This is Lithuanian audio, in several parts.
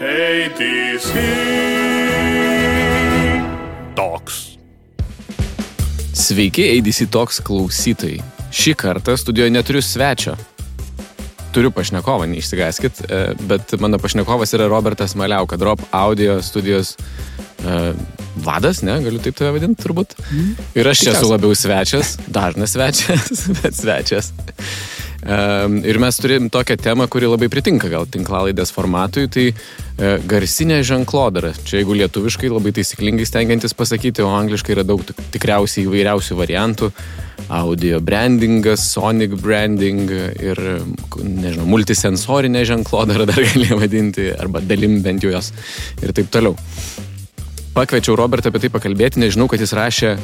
ADC Toks. Sveiki, ADC Toks klausytojai. Šį kartą studijoje neturiu svečio. Turiu pašnekovą, neišsigaskit, e, bet mano pašnekovas yra Robertas Maliauka, Drop Audio studijos uh, vadas, ne, galiu taip tave vadinti turbūt. Mm. Ir aš čia esu labiau svečias, dažnas svečias, bet svečias. Ir mes turim tokią temą, kuri labai pritinka gal tinklalaidės formatui, tai uh, garsinė ženklodara. Čia jeigu lietuviškai labai taisyklingai stengiantis pasakyti, o angliškai yra daug tikriausiai įvairiausių variantų. Audio brandingas, sonic branding ir, nežinau, multisensorinė ženklodara dar galėjome vadinti, arba dalim bent jau jos ir taip toliau. Pakviečiau Robertą apie tai pakalbėti, nežinau, kad jis rašė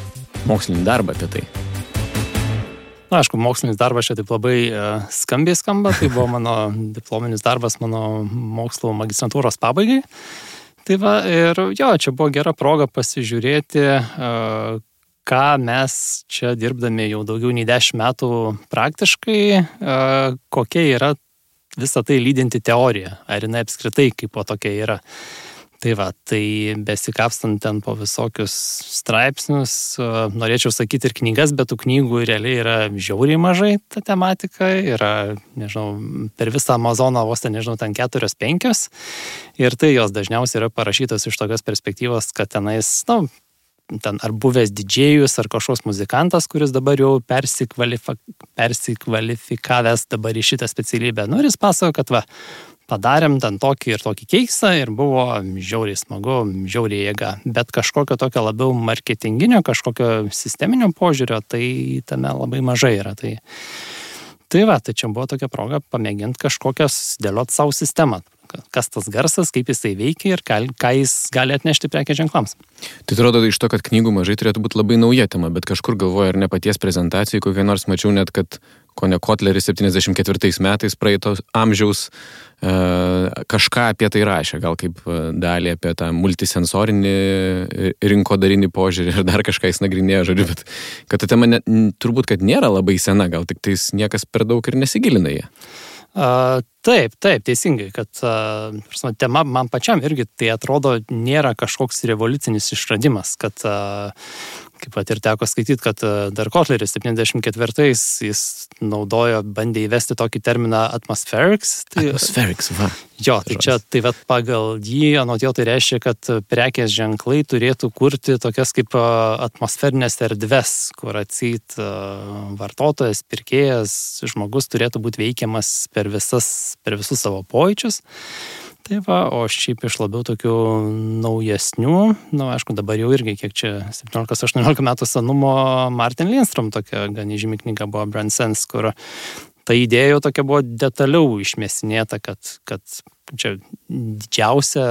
mokslinį darbą apie tai. Na, aišku, mokslinis darbas čia taip labai uh, skambiai skamba, tai buvo mano diplominis darbas mano mokslo magistrantūros pabaigai. Tai va, ir jo, čia buvo gera proga pasižiūrėti, uh, ką mes čia dirbdami jau daugiau nei dešimt metų praktiškai, uh, kokia yra visą tai lydinti teorija, ar jinai apskritai kaip po tokia yra. Tai va, tai besikapstant ten po visokius straipsnius, norėčiau sakyti ir knygas, bet tų knygų realiai yra žiauriai mažai ta tematika, yra, nežinau, per visą Amazoną vos ten, nežinau, ten keturios, penkios. Ir tai jos dažniausiai yra parašytos iš tokios perspektyvos, kad tenais, na, nu, ten ar buvęs didžėjus, ar kažkoks muzikantas, kuris dabar jau persikvalifika, persikvalifikavęs dabar į šitą specialybę. Nu ir jis pasako, kad va, padarėm ten tokį ir tokį keistą ir buvo žiauriai smagu, žiauriai jėga. Bet kažkokio tokio labiau marketinginio, kažkokio sisteminio požiūrio, tai tame labai mažai yra. Tai, tai va, tai čia buvo tokia proga pamėginti kažkokios dėliot savo sistemą. Kas tas garsas, kaip jisai veikia ir ką, ką jis gali atnešti prekė ženklams. Tai atrodo, iš to, kad knygų mažai turėtų būti labai nauja tema, bet kažkur galvoju, ar ne paties prezentacijai, kokią nors mačiau net, kad ko ne Kotleris 74 metais praeito amžiaus e, kažką apie tai rašė, gal kaip e, dalį apie tą multisensorinį e, rinkodarinį požiūrį ir dar kažką jis nagrinėjo, žodžiu, bet kad ta tema ne, turbūt, kad nėra labai sena, gal tik tais niekas per daug ir nesigilina ją. Uh, taip, taip, teisingai, kad uh, tema man pačiam irgi tai atrodo nėra kažkoks revoliucinis išradimas, kad uh, kaip pat ir teko skaityti, kad e, dar Kotleris 74-ais jis naudojo, bandė įvesti tokį terminą atmospherics. Tai, atmospherics, va. Jo, tai čia tai vat, pagal jį, anot jo, tai reiškia, kad prekės ženklai turėtų kurti tokias kaip e, atmosferinės erdves, kur atsit e, vartotojas, pirkėjas, žmogus turėtų būti veikiamas per, visas, per visus savo pojūčius. Tai va, o šiaip iš labiau tokių naujesnių, na, nu, aišku, dabar jau irgi, kiek čia 17-18 metų senumo, Martin Lindstrom tokia gan įžymi knyga buvo Brand Sense, kur ta idėja jau tokia buvo detaliau išmėsinėta, kad, kad čia didžiausia,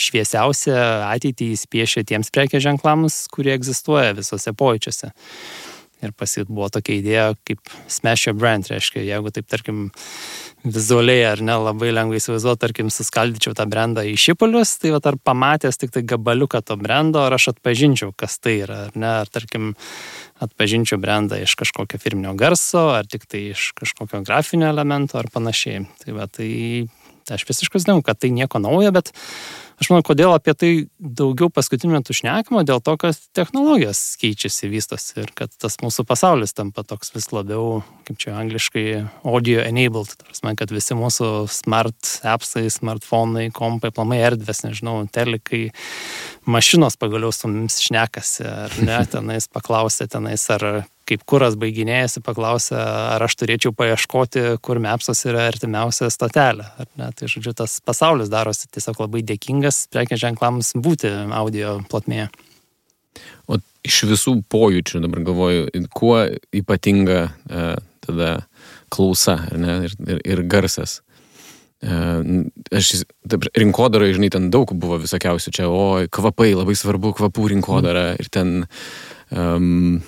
šviesiausia ateitį jis piešia tiems prekės ženklams, kurie egzistuoja visose pojūčiuose. Ir pasit buvo tokia idėja kaip Smash Your Brand, reiškia, jeigu taip, tarkim, vizualiai ar ne labai lengvai įsivaizduoti, tarkim, suskaldyčiau tą brandą į šipulius, tai va, ar pamatęs tik tai gabaliuką to brando, ar aš atpažinčiau, kas tai yra, ar ne, ar tarkim, atpažinčiau brandą iš kažkokio firminio garso, ar tik tai iš kažkokio grafinio elemento, ar panašiai. Tai va, tai, tai aš visiškai žinau, kad tai nieko naujo, bet Aš manau, kodėl apie tai daugiau paskutiniu metu šnekama, dėl to, kad technologijos keičiasi, vystosi ir kad tas mūsų pasaulis tampa toks vis labiau, kaip čia angliškai, audio enabled. Tarsi, kad visi mūsų smart appsai, smartfonai, kompai, plamai erdvės, nežinau, telikai, mašinos pagaliau su mumis šnekasi, ar ne, tenais paklausė, tenais ar kaip kuras baiginėjasi, paklausė, ar aš turėčiau paieškoti, kur Mepsas yra artimiausia stotelė. Tai žodžiu, tas pasaulis darosi tiesiog labai dėkingas prekės ženklams būti audio plotmėje. O iš visų pojūčių dabar galvoju, kuo ypatinga e, tada klausa ne, ir, ir, ir garsas. E, aš rinkodarai, žinai, ten daug buvo visokiausių čia, o kvapai, labai svarbu kvapų rinkodara mm. ir ten um,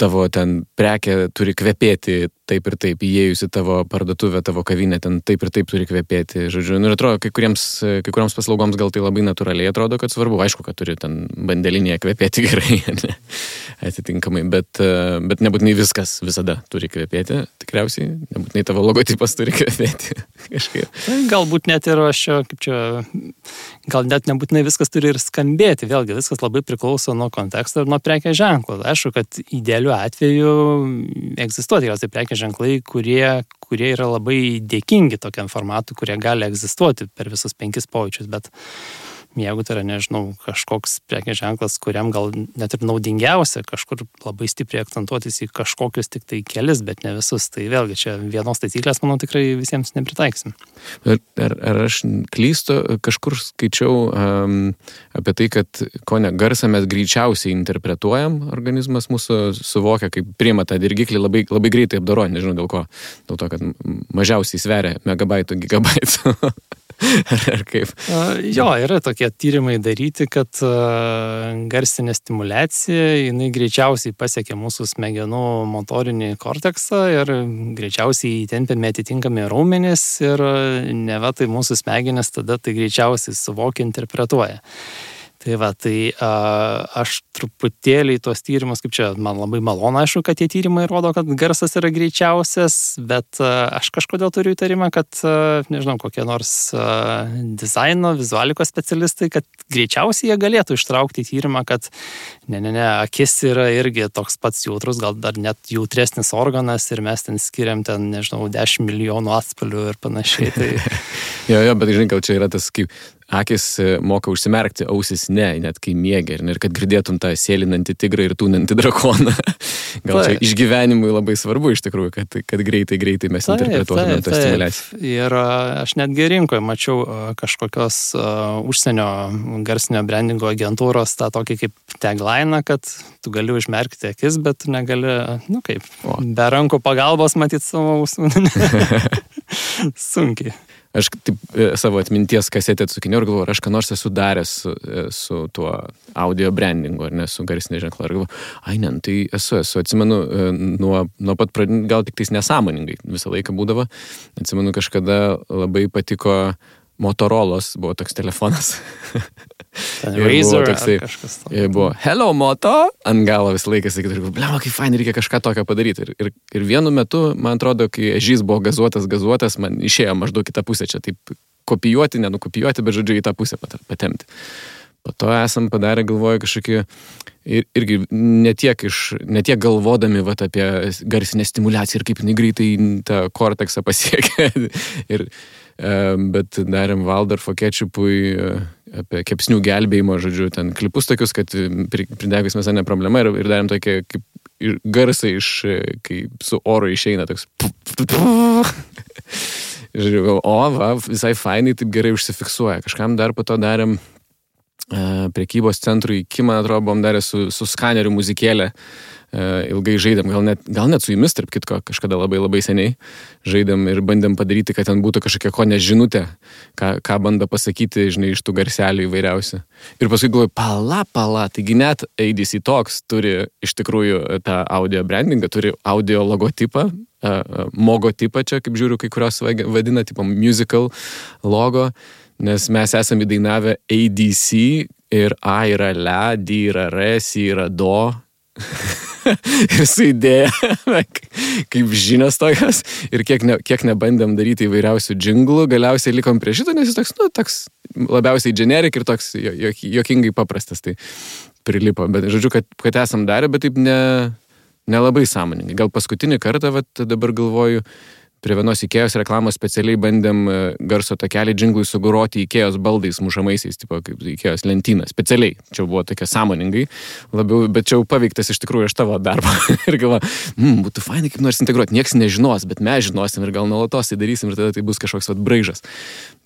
tavo ten prekė turi kvepėti taip ir taip, įėjus į tavo parduotuvę, tavo kavinę, ten taip ir taip turi kvepėti. Žodžiu, nu, ir atrodo, kai, kuriems, kai kurioms paslaugoms gal tai labai natūraliai atrodo, kad svarbu, aišku, kad turi ten bandelinėje kvepėti gerai, ne, atitinkamai, bet, bet nebūtinai viskas visada turi kvepėti, tikriausiai, nebūtinai tavo logotipas turi kvepėti kažkaip. Tai galbūt net ir aš čia, kaip čia, gal net nebūtinai viskas turi ir skambėti, vėlgi viskas labai priklauso nuo konteksto ir nuo prekės ženklo. Aišku, kad idealiu atveju egzistuoja tikriausiai prekės ženklai, kurie, kurie yra labai dėkingi tokiam formatui, kurie gali egzistuoti per visus penkis pojūčius, bet jeigu tai yra, nežinau, kažkoks prekės ženklas, kuriam gal net ir naudingiausia kažkur labai stipriai akcentuotis į kažkokius tik tai kelis, bet ne visus, tai vėlgi čia vienos taisyklės, manau, tikrai visiems nepritaiksim. Ar, ar, ar aš klystu, kažkur skaičiau um, apie tai, kad ko ne garsą mes greičiausiai interpretuojam, organizmas mūsų suvokia, kaip priima tą dirgiklį labai, labai greitai apdoroja, nežinau dėl ko, dėl to, kad mažiausiai sveria megabaitų, gigabaitų. ar, kaip? Jo, yra tokie tyrimai daryti, kad garsinė stimulacija, jinai greičiausiai pasiekia mūsų smegenų motorinį korteksą ir greičiausiai įtempiami atitinkami raumenys ir ne va tai mūsų smegenis tada tai greičiausiai suvokia, interpretuoja. Tai va, tai a, aš truputėlį tuos tyrimus, kaip čia, man labai malonu, aišku, kad tie tyrimai rodo, kad garsas yra greičiausias, bet a, aš kažkodėl turiu įtarimą, kad, a, nežinau, kokie nors a, dizaino, vizualikos specialistai, kad greičiausiai jie galėtų ištraukti tyrimą, kad ne, ne, ne, akis yra irgi toks pats jautrus, gal dar net jautresnis organas ir mes ten skiriam ten, nežinau, 10 milijonų atspalių ir panašiai. Tai... jo, jo, bet žinai, gal čia yra tas kaip akis e, moka užsimerkti, ausis ne, net kai mėgia. Ir kad girdėtum tą sėlinantį tigrą ir tūnantį drakoną. Gal čia išgyvenimui labai svarbu iš tikrųjų, kad, kad greitai, greitai mes taip, interpretuotumėm tą stimulaciją. Ir aš netgi rinkoje mačiau kažkokios uh, užsienio garsinio brandingo agentūros tą tokį kaip tagline, kad tu gali užmerkti akis, bet negali, nu kaip, o. be rankų pagalbos matyti savo ausų. Sunkiai aš taip e, savo atminties kasetę atsukinėjau ir galvoju, ar aš ką nors esu daręs su, e, su tuo audio brandingu, ar ne su garsinė ženkla. Ir galvoju, ai ne, nu tai esu, esu, atsimenu, e, nuo, nuo pat pradžių, gal tik tais nesąmoningai visą laiką būdavo. Atsimenu, kažkada labai patiko Motorolos, buvo toks telefonas. Razer toksai, buvo Hello Moto, ant galo visą laiką sakyti, blema, kaip fain, reikia kažką tokio padaryti. Ir, ir, ir vienu metu, man atrodo, kai ežys buvo gazuotas, gazuotas, man išėjo maždaug kitą pusę čia, taip kopijuoti, nenukopijuoti, bet žodžiu į tą pusę patemti. Po to esam padarę, galvoju, kažkokį ir, irgi netiek, iš, netiek galvodami vat, apie garsinę stimulaciją ir kaip jinai greitai tą korteksą pasiekia. ir, bet darėm Valdorfo kečupui apie kepsnių gelbėjimo, žodžiu, ten klipus tokius, kad pridegus mėsa ne problema ir, ir darėm tokie kaip garsai iš, kai su oro išeina toks. Žiūrėjau, o, va, visai fainai, taip gerai užsifiksuoja. Kažkam dar po to darėm uh, prekybos centrui, iki, man atrodo, buvom darę su, su skaneriu muzikėlę. Uh, E, ilgai žaidėm, gal net, gal net su jumis, tarp kitko, kažkada labai labai seniai žaidėm ir bandėm padaryti, kad ten būtų kažkokia ko nežinutė, ką, ką bando pasakyti, žinai, iš tų garselių įvairiausių. Ir paskui galvoju, pala, pala, taigi net ADC Talks turi iš tikrųjų tą audio brandingą, turi audio logotipą, mogotipą čia, kaip žiūriu, kai kurios vadina, tipo musical logo, nes mes esame įdainavę ADC ir A yra Le, D yra Re, C yra Do. ir su idėja, kaip žinios tokios, ir kiek, ne, kiek nebandėm daryti įvairiausių džinglų, galiausiai likom prie šito, nes jis toks, nu, toks labiausiai generik ir toks jokingai paprastas, tai prilipo. Bet žodžiu, kad, kad esam darę, bet taip ne, nelabai sąmoningai. Gal paskutinį kartą, vat, dabar galvoju, prie vienos Ikėjos reklamos specialiai bandėm e, garso takelį džinglui suguroti Ikėjos baldais mušamaisiais, tipo kaip Ikėjos lentyną. Specialiai. Čia buvo tokia sąmoningai, labiau, bet čia jau paveiktas iš tikrųjų iš tavo darbo. ir galva, mmm, būtų fainai kaip nors integruoti. Niekas nežinos, bet mes žinosim ir gal nuolatos tai darysim ir tada tai bus kažkoks vat braižas.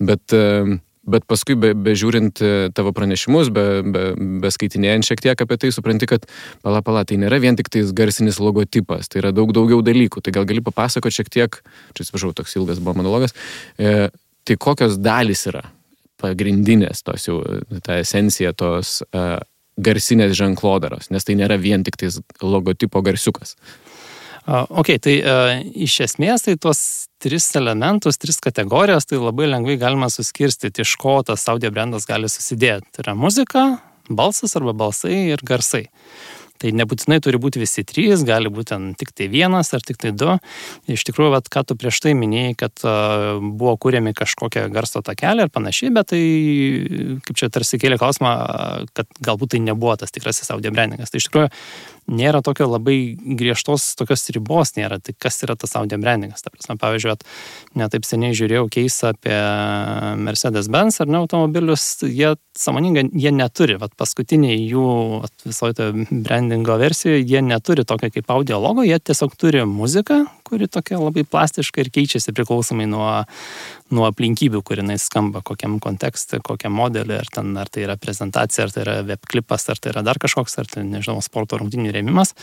Bet uh, Bet paskui, be, be žiūrint e, tavo pranešimus, be, be, be skaitinėjant šiek tiek apie tai, supranti, kad pala, pala, tai nėra vien tik tais garsinis logotipas, tai yra daug daugiau dalykų. Tai gal gali papasakoti šiek tiek, čia atsiprašau, toks ilgas buvo monologas, e, tai kokios dalys yra pagrindinės tos jau, ta esencija tos e, garsinės ženklodaros, nes tai nėra vien tik tais logotipo garsiukas. Ok, tai uh, iš esmės tai tuos tris elementus, tris kategorijas, tai labai lengvai galima suskirstyti, iš ko tas audio brandas gali susidėti. Tai yra muzika, balsas arba balsai ir garsai. Tai nebūtinai turi būti visi trys, gali būti ten tik tai vienas ar tik tai du. Iš tikrųjų, vat, ką tu prieš tai minėjai, kad uh, buvo kūriami kažkokie garso takelį ir panašiai, bet tai, kaip čia tarsi kėlė klausimą, kad galbūt tai nebuvo tas tikrasis audio brandingas. Tai iš tikrųjų, nėra tokio labai griežtos tokios ribos, nėra, tai kas yra tas audio brandingas. Ta prasme, pavyzdžiui, netaip seniai žiūrėjau keisą apie Mercedes-Benz ar ne automobilius, jie samoningai, jie neturi, vat, paskutiniai jų visoje toje brandingo versijoje, jie neturi tokio kaip audio logo, jie tiesiog turi muziką, kuri tokia labai plastiška ir keičiasi priklausomai nuo, nuo aplinkybių, kur jinai skamba, kokiam kontekste, kokiam modelį, ar, ten, ar tai yra prezentacija, ar tai yra web klipas, ar tai yra dar kažkoks, ar tai, nežinau, sporto rungtinių rėmimas,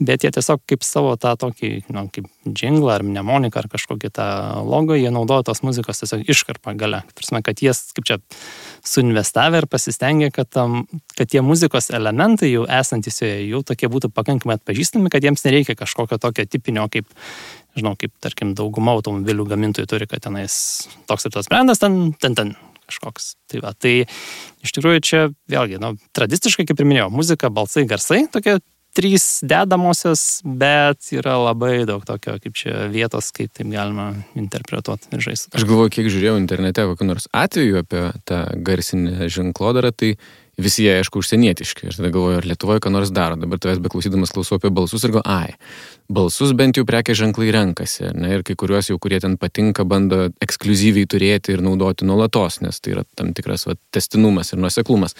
bet jie tiesiog kaip savo tą tokį, nu, kaip džinglą ar mnemoniką ar kažkokį tą logo, jie naudoja tos muzikos tiesiog iškarpą gale. Tarsi, kad jie, kaip čia, suinvestavę ir pasistengė, kad, tam, kad tie muzikos elementai jau esantys joje jau tokie būtų pakankamai atpažįstami, kad jiems nereikia kažkokio tokio tipinio kaip žinau, kaip tarkim dauguma automobilių gamintojų turi, kad tenais toks ir tas brandas, ten, ten, ten kažkoks. Tai, va, tai iš tikrųjų čia vėlgi, nu, tradiciškai, kaip ir minėjau, muzika, balsai, garsai, tokie trys dedamosios, bet yra labai daug tokio, kaip čia vietos, kaip taip galima interpretuoti ir žaisti. Aš galvoju, kiek žiūrėjau internete kokiu nors atveju apie tą garsinę ženklodarą, tai visi jie, aišku, užsienietiški. Ir tada galvoju, ar Lietuvoje ką nors daro. Dabar tavęs beklausydamas klausau apie balsus ir galvoju, ai, balsus bent jau prekė ženklai renkasi. Ne, ir kai kuriuos jau, kurie ten patinka, bando ekskluzyviai turėti ir naudoti nuolatos, nes tai yra tam tikras va, testinumas ir nuoseklumas.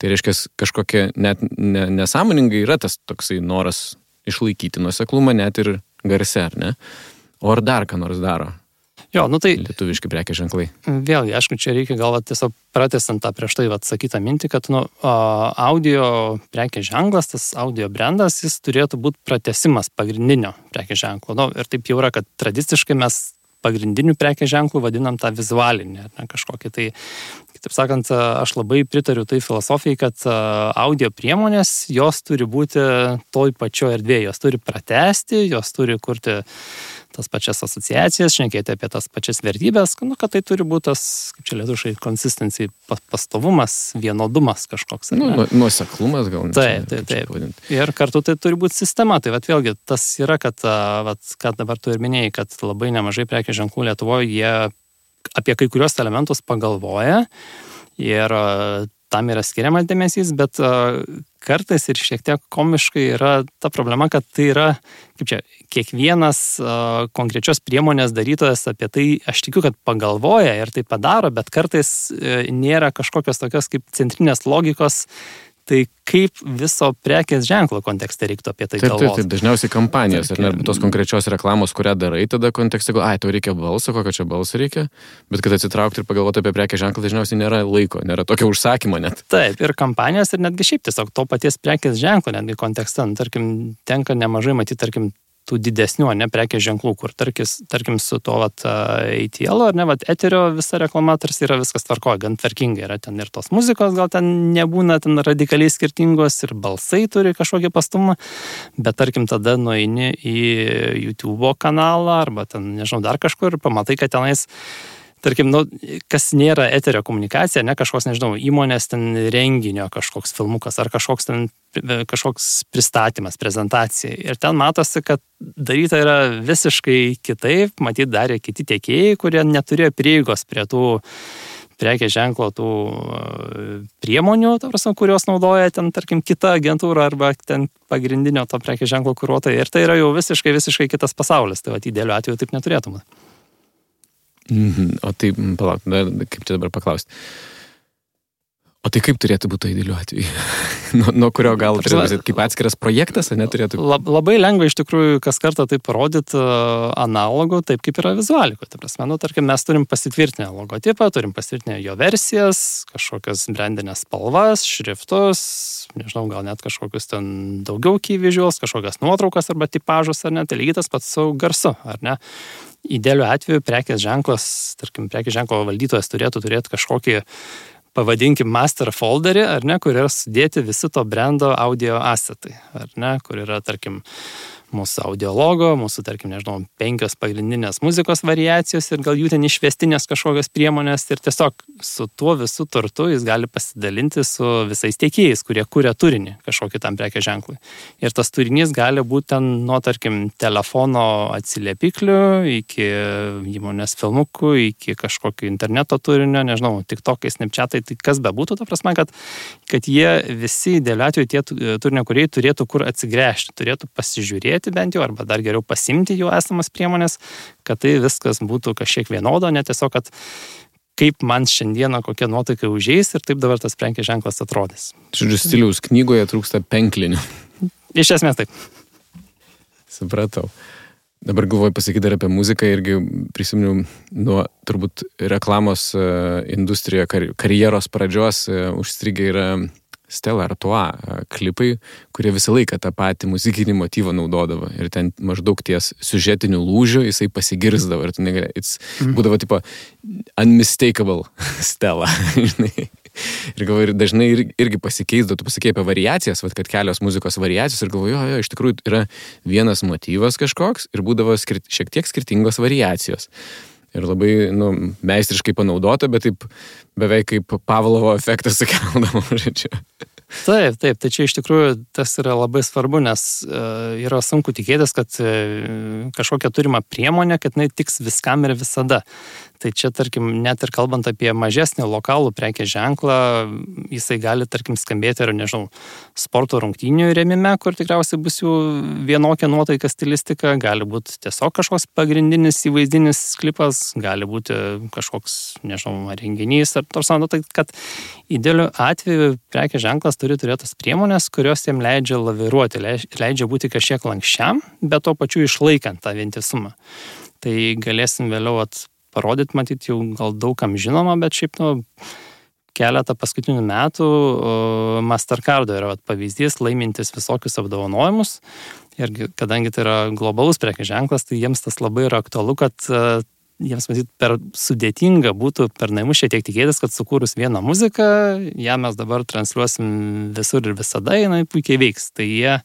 Tai reiškia, kažkokia net ne, nesąmoningai yra tas toksai noras išlaikyti nuoseklumą net ir garse, ar ne? O ar dar ką nors daro? Jo, nu tai. Lietuviški prekės ženklai. Vėlgi, aišku, čia reikia gal tiesiog pratestant tą prieš tai atsakytą mintį, kad nu, audio prekės ženklas, tas audio brandas, jis turėtų būti pratesimas pagrindinio prekės ženklo. Nu, ir taip jau yra, kad tradiciškai mes pagrindiniu prekės ženklu vadinam tą vizualinį, ne kažkokį tai. Kitaip sakant, aš labai pritariu tai filosofijai, kad audio priemonės, jos turi būti toj pačioje erdvėje, jos turi pratesti, jos turi kurti tas pačias asociacijas, šnekėti apie tas pačias vertybės, nu, kad tai turi būti tas, kaip čia lietušai, konsistencijai, pastovumas, vienodumas kažkoks. Nu, nu, nuoseklumas gal. Taip, taip, taip. Ir kartu tai turi būti sistema. Tai vat, vėlgi tas yra, kad, vat, kad dabar tu ir minėjai, kad labai nemažai prekės ženklų Lietuvoje jie apie kai kurios elementus pagalvoja. Ir tam yra skiriamas dėmesys, bet kartais ir šiek tiek komiškai yra ta problema, kad tai yra, kaip čia, kiekvienas konkrečios priemonės darytojas apie tai, aš tikiu, kad pagalvoja ir tai padaro, bet kartais e, nėra kažkokios tokios kaip centrinės logikos Tai kaip viso prekės ženklo kontekste reiktų apie tai galvoti? Taip, taip, taip, dažniausiai kampanijos, ar ne, tos konkrečios reklamos, kurią darai, tada kontekste, ai, tau reikia balso, kokio čia balso reikia, bet kad atsitraukti ir pagalvoti apie prekės ženklą, dažniausiai nėra laiko, nėra tokio užsakymo net. Taip, ir kampanijos, ir netgi šiaip tiesiog to paties prekės ženklo, netgi kontekste, nu, tarkim, tenka nemažai matyti, tarkim, tų didesnių, ne prekės ženklų, kur tarkis, tarkim su to vat, ATL ar ne, vat, eterio visa reklama tarsi yra viskas tvarkoja, gan tvarkingai yra ten ir tos muzikos, gal ten nebūna ten radikaliai skirtingos ir balsai turi kažkokį pastumą, bet tarkim tada nueini į YouTube kanalą arba ten, nežinau, dar kažkur ir pamatai, kad tenais tarkim, nu, kas nėra eterio komunikacija, ne kažkoks, nežinau, įmonės ten renginio kažkoks filmukas ar kažkoks ten kažkoks pristatymas, prezentacija. Ir ten matosi, kad daryta yra visiškai kitaip, matyt, darė kiti tiekėjai, kurie neturėjo prieigos prie tų prekės ženklo tų priemonių, prasme, kurios naudoja ten, tarkim, kita agentūra arba ten pagrindinio to prekės ženklo kūruotojai. Ir tai yra jau visiškai, visiškai kitas pasaulis. Tai va, idealiu atveju taip neturėtume. Mhm. O tai, palauk, dar, kaip čia dabar paklausti. O tai kaip turėtų būti idealiu atveju? nuo, nuo kurio gal turėtų būti kaip atskiras projektas, ar neturėtų? Lab, labai lengva iš tikrųjų kas kartą tai parodyti uh, analogų, taip kaip yra vizualiko. Tai prasme, nu, tarkim, mes turim pasitvirtinę logotipą, turim pasitvirtinę jo versijas, kažkokias brandinės spalvas, šriftus, nežinau, gal net kažkokius ten daugiau key visuals, kažkokias nuotraukas arba tipažus, ar ne, tai lygiai tas pats su garsu, ar ne. Idealiu atveju prekės ženklas, tarkim, prekės ženklo valdytojas turėtų turėti kažkokį, pavadinkim, master folderį, ar ne, kur yra sudėti visi to brendo audio asetai, ar ne, kur yra, tarkim, mūsų audiologo, mūsų, tarkim, nežinau, penkios pagrindinės muzikos variacijos ir gal jų ten išvestinės kažkokios priemonės ir tiesiog su tuo visų turtu jis gali pasidalinti su visais tiekėjais, kurie kūrė turinį kažkokį tam prekė ženklui. Ir tas turinys gali būti ten nuo, tarkim, telefono atsiliepiklių iki įmonės filmukų, iki kažkokio interneto turinio, nežinau, tik tokai, snapchatai, tai kas bebūtų, ta prasme, kad, kad jie visi dėl atveju tie turinio kuriai turėtų kur atsigręžti, turėtų pasižiūrėti pasižiūrėti bent jau, arba dar geriau pasimti jų esamas priemonės, kad tai viskas būtų kažkiek vienodo, ne tiesiog, kad kaip man šiandieną kokia nuotaika užėjęs ir taip dabar tas prekės ženklas atrodys. Žodžiu, stiliaus knygoje trūksta penklinių. Iš esmės taip. Supratau. Dabar galvoju pasakyti dar apie muziką irgi prisiminiau nuo turbūt reklamos e, industrijoje karjeros pradžios e, užstrigę yra Stella Artois klipai, kurie visą laiką tą patį muzikinį motyvą naudodavo. Ir ten maždaug ties siužetinių lūžių jisai pasigirzdavo. Ir negali, jis mm. būdavo tipo unmistakable Stella. ir galvoju, ir dažnai ir, irgi pasikeisdavo, tu pasakėjai apie variacijas, vat, kad kelios muzikos variacijos ir galvoju, jo, jo, iš tikrųjų yra vienas motyvas kažkoks ir būdavo skir šiek tiek skirtingos variacijos ir labai, nu, meistriškai panaudota, bet taip beveik kaip Pavlovo efektas sukeldavo, žodžiu. Taip, taip, tai čia iš tikrųjų tas yra labai svarbu, nes uh, yra sunku tikėtis, kad uh, kažkokia turima priemonė, kad jinai tiks viskam ir visada. Tai čia, tarkim, net ir kalbant apie mažesnį lokalų prekės ženklą, jisai gali, tarkim, skambėti ir, nežinau, sporto rungtynių remime, kur tikriausiai bus jų vienokia nuotaika stilistika, gali būti tiesiog kažkoks pagrindinis įvaizdinis klipas, gali būti kažkoks, nežinau, renginys ar tos, nu, tai kad idealiu atveju prekės ženklas turi turėti tas priemonės, kurios jam leidžia laviruoti, leidžia būti kažkiek lankščiam, bet tuo pačiu išlaikant tą vientisumą. Tai galėsim vėliau at parodyti, matyt, jau gal daugam žinoma, bet šiaip, nu, keletą paskutinių metų Mastercardo yra pavyzdys laimintis visokius apdovanojimus. Ir kadangi tai yra globalus prekės ženklas, tai jiems tas labai yra aktualu, kad jiems matyt per sudėtinga būtų per naimus šiek tiek tikėtis, kad sukūrus vieną muziką, ją mes dabar transliuosim visur ir visada, jinai puikiai veiks. Tai jie,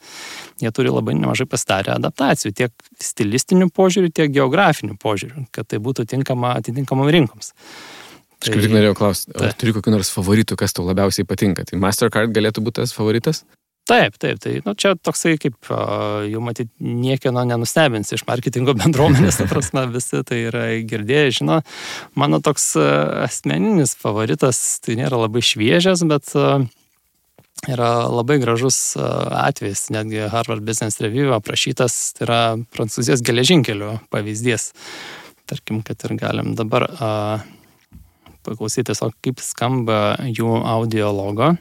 jie turi labai nemažai pasidarę adaptacijų, tiek stilistinių požiūrių, tiek geografinių požiūrių, kad tai būtų tinkama atitinkamam rinkoms. Aš kaip tik norėjau klausti, ar turi kokių nors favoritų, kas tau labiausiai patinka? Tai Mastercard galėtų būti tas favoritas? Taip, taip, tai nu, čia toksai kaip jau matyt niekieno nenustebins iš marketingo bendruomenės, ta prasme, visi tai yra girdėję, žino. Mano toks asmeninis favoritas, tai nėra labai šviežias, bet yra labai gražus atvejis, netgi Harvard Business Review aprašytas, tai yra prancūzijos geležinkelių pavyzdys. Tarkim, kad ir galim dabar paklausyti tiesiog, kaip skamba jų audio logo.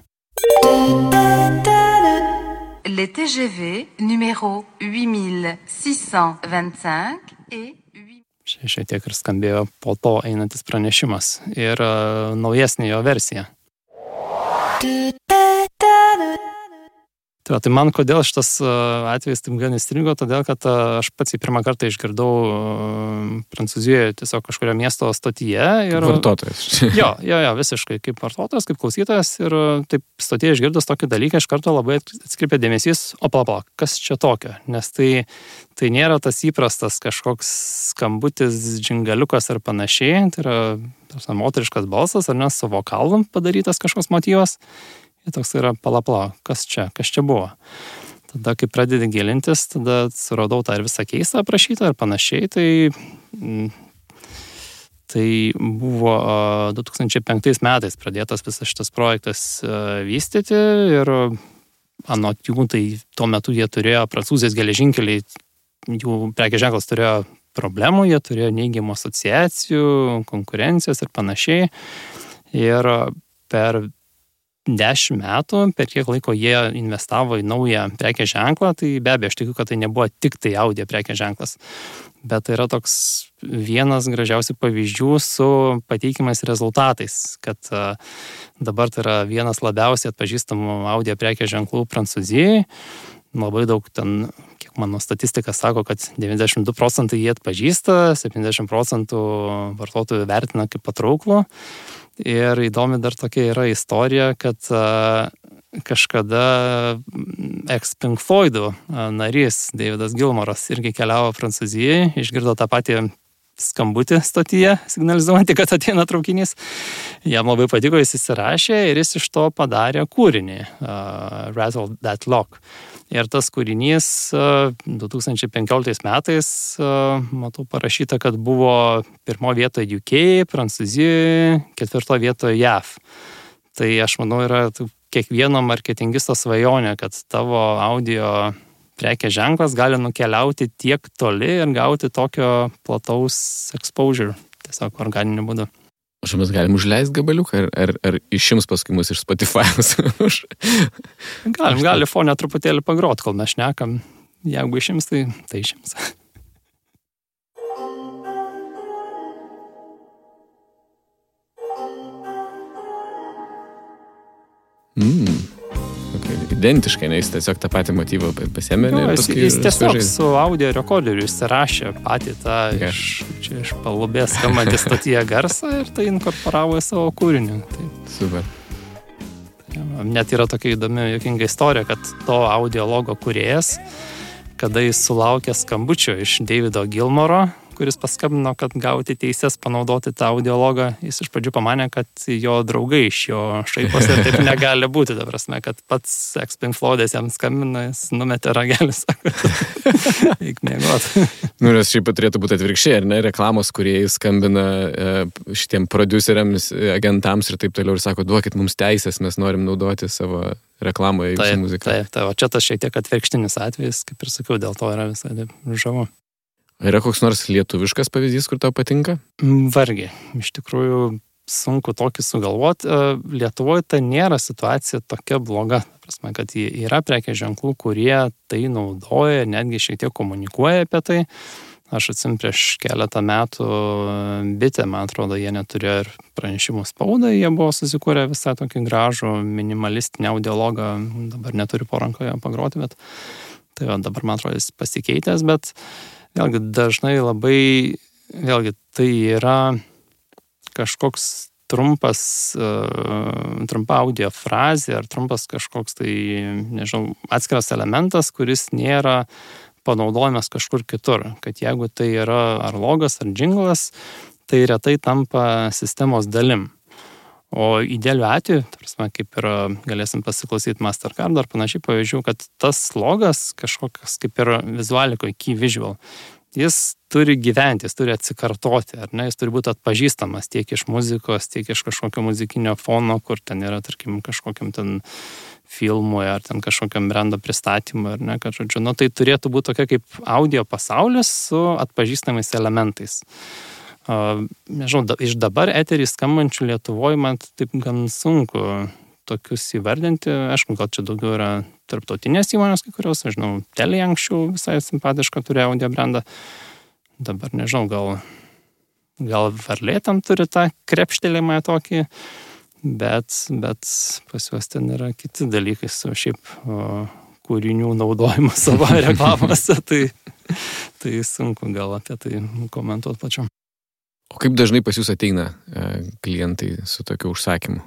Les TGV numéro 8625 et 8... Čia šiek tiek ir skambėjo po to einantis pranešimas ir uh, naujesnė jo versija. Tai, va, tai man kodėl šitas atvejis taip gan įstrigo, todėl kad aš pats į pirmą kartą išgirdau Prancūzijoje tiesiog kažkurio miesto stotyje. Ir, vartotojas. jo, jo, jo, visiškai kaip vartotojas, kaip klausytojas ir taip stotyje išgirdus tokį dalyką iš karto labai atskirpė dėmesys, o pala, kas čia tokio, nes tai, tai nėra tas įprastas kažkoks skambutis, džingaliukas ar panašiai, tai yra tas moteriškas balsas ar ne su vokalu padarytas kažkoks motyvas. Ir toks yra palapla, kas čia, kas čia buvo. Tada, kai pradedi gilintis, tada suradau tą ir visą keistą aprašytą ir panašiai, tai, mm, tai buvo 2005 metais pradėtas visas šitas projektas vystyti ir anot jų, tai tuo metu jie turėjo, prancūzijos geležinkeliai, jų prekės ženklas turėjo problemų, jie turėjo neigiamų asociacijų, konkurencijos ir panašiai. Ir per dešimt metų, per kiek laiko jie investavo į naują prekės ženklą, tai be abejo, aš tikiu, kad tai nebuvo tik tai audio prekės ženklas, bet tai yra toks vienas gražiausių pavyzdžių su pateikimais rezultatais, kad dabar tai yra vienas labiausiai atpažįstamų audio prekės ženklų Prancūzijai. Labai daug ten, kiek mano statistika sako, kad 92 procentai jie atpažįsta, 70 procentų vartotojų vertina kaip patrauklų. Ir įdomi dar tokia yra istorija, kad kažkada ex-Pink Floydų narys Davidas Gilmoras irgi keliavo Prancūzijoje, išgirdo tą patį skambutį stotyje, signalizuojantį, kad ateina traukinys. Jam labai patiko, jis įsirašė ir jis iš to padarė kūrinį uh, Rattle That Lock. Ir tas kūrinys uh, 2015 metais, uh, matau, parašyta, kad buvo pirmo vietoje UK, Prancūzijoje, ketvirto vietoje JAV. Tai aš manau yra kiekvieno marketingisto svajonė, kad tavo audio prekės ženklas gali nukeliauti tiek toli ir gauti tokio plataus exposure, tiesiog organiniu būdu. Čia mes galim užleisti gabaliuką ar, ar, ar išims paskui mus iš Spotify? galim, gali fonę truputėlį pagrot, kol mes šnekam. Jeigu išims, tai, tai išims. Mm. Identiškai, nes jis tiesiog tą patį motyvą pasėmė. Jo, jis, jis tiesiog sužaid. su audio rekorderiu įsirašė patį tą okay. iš, čia, iš palubės skambantį stotyje garsą ir tai inkorporavo į savo kūrinį. Tai, Super. Net yra tokia įdomi, jokinga istorija, kad to audio logo kuriejas, kada jis sulaukė skambučio iš Davido Gilmoro, kuris paskambino, kad gauti teises panaudoti tą audiologą, jis iš pradžių pamanė, kad jo draugai iš jo šaiposi ir taip negali būti, ta prasme, kad pats Exping Floodės jam skambina, jis numetė ragelį, sako, eik mėgoti. nu, nes šiaip turėtų būti atvirkščiai, ar ne, reklamos, kurie skambina e, šitiem produceriams, agentams ir taip toliau ir sako, duokit mums teisės, mes norim naudoti savo reklamoje jūsų muziką. Taip, taip, o čia tas šiek tiek atvirkštinis atvejis, kaip ir sakiau, dėl to yra visai žavu. Yra koks nors lietuviškas pavyzdys, kur tau patinka? Mm, vargiai. Iš tikrųjų, sunku tokį sugalvoti. E, Lietuvoje tai nėra situacija tokia bloga. Prasme, kad yra prekės ženklų, kurie tai naudoja, netgi šiek tiek komunikuoja apie tai. Aš atsim prieš keletą metų bitę, man atrodo, jie neturėjo ir pranešimų spaudą, jie buvo susikūrę visą tokį gražų minimalistinį audiologą, dabar neturiu po rankoje pagroti, bet tai va, dabar man atrodo jis pasikeitęs, bet uh, vėlgi dažnai labai, vėlgi tai yra kažkoks trumpas, uh, trumpa audio frazė ar trumpas kažkoks tai, nežinau, atskiras elementas, kuris nėra panaudojamas kažkur kitur. Kad jeigu tai yra ar logas, ar džinglas, tai retai tampa sistemos dalim. O idealiu atveju, tarsi, kaip ir galėsim pasiklausyti Mastercard ar panašiai pavyzdžių, kad tas logas kažkokias kaip ir vizualikoje, key visual, jis turi gyventi, jis turi atsikartoti, ar ne, jis turi būti atpažįstamas tiek iš muzikos, tiek iš kažkokio muzikinio fono, kur ten yra, tarkim, kažkokiam ten filmui ar ten kažkokiam brendo pristatymui, ar ne, kad, žodžiu, nu, tai turėtų būti tokia kaip audio pasaulis su atpažįstamais elementais nežinau, da, iš dabar eterį skambančių Lietuvoje man taip gan sunku tokius įvardinti. Aišku, gal čia daugiau yra tarptautinės įmonės, kai kurios, nežinau, Telė anksčiau visai simpatišką turėjo audio brandą. Dabar nežinau, gal, gal varlė tam turi tą krepštelėjimą tokį, bet, bet pas juos ten yra kiti dalykai su šiaip o, kūrinių naudojimu savo reklamose, tai, tai sunku gal apie tai komentuoti pačiam. O kaip dažnai pas jūs ateina e, klientai su tokiu užsakymu?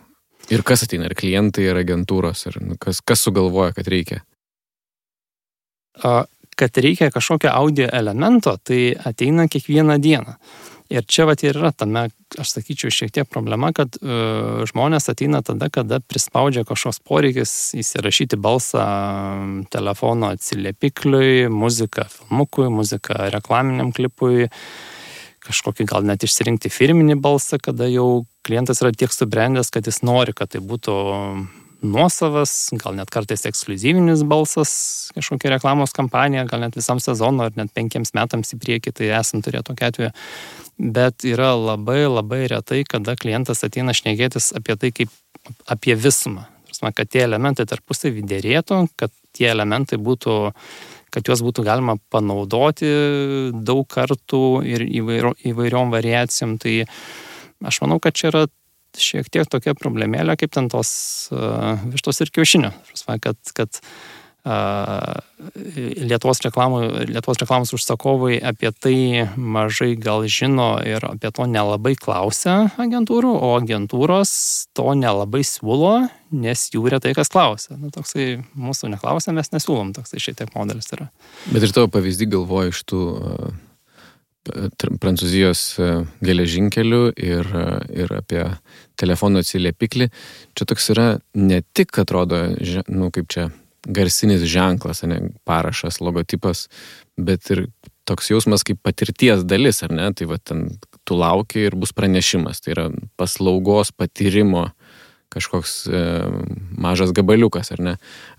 Ir kas ateina? Ar klientai, ar agentūros, ar nu, kas, kas sugalvoja, kad reikia? Kad reikia kažkokio audio elemento, tai ateina kiekvieną dieną. Ir čia vat ir yra tame, aš sakyčiau, šiek tiek problema, kad uh, žmonės ateina tada, kada prispaudžia kažkoks poreikis įsirašyti balsą telefono atsiliepikliui, muziką filmukui, muziką reklaminiam klipui, uh, kažkokį gal net išsirinkti firminį balsą, kada jau klientas yra tiek subrendęs, kad jis nori, kad tai būtų nuosavas, gal net kartais ekskluzyvinis balsas, kažkokia reklamos kampanija, gal net visam sezonui ar net penkiems metams į priekį, tai esam turėję tokia atveju. Bet yra labai labai retai, kada klientas ateina šnekėtis apie tai kaip apie visumą. Kad tie elementai tarpusavį dėrėtų, kad tie elementai būtų kad juos būtų galima panaudoti daug kartų ir įvairio, įvairiom variacijom. Tai aš manau, kad čia yra šiek tiek tokia problemėlė, kaip ten tos uh, vištos ir kiaušinio. Kad, kad Lietuvos, reklamų, Lietuvos reklamos užsakovai apie tai mažai gal žino ir apie to nelabai klausia agentūrų, o agentūros to nelabai siūlo, nes jų retai kas klausia. Nu, toksai mūsų neklausia, mes nesiūlom, toksai šitiek modelis yra. Bet ir tavo pavyzdį galvoju iš tų Prancūzijos geležinkelių ir, ir apie telefonų atsiliepiklį. Čia toks yra ne tik, atrodo, nu, kaip čia garsinis ženklas, ne, parašas, logotipas, bet ir toks jausmas kaip patirties dalis, ar ne? Tai va ten tu lauki ir bus pranešimas. Tai yra paslaugos patyrimo kažkoks e, mažas gabaliukas, ar ne?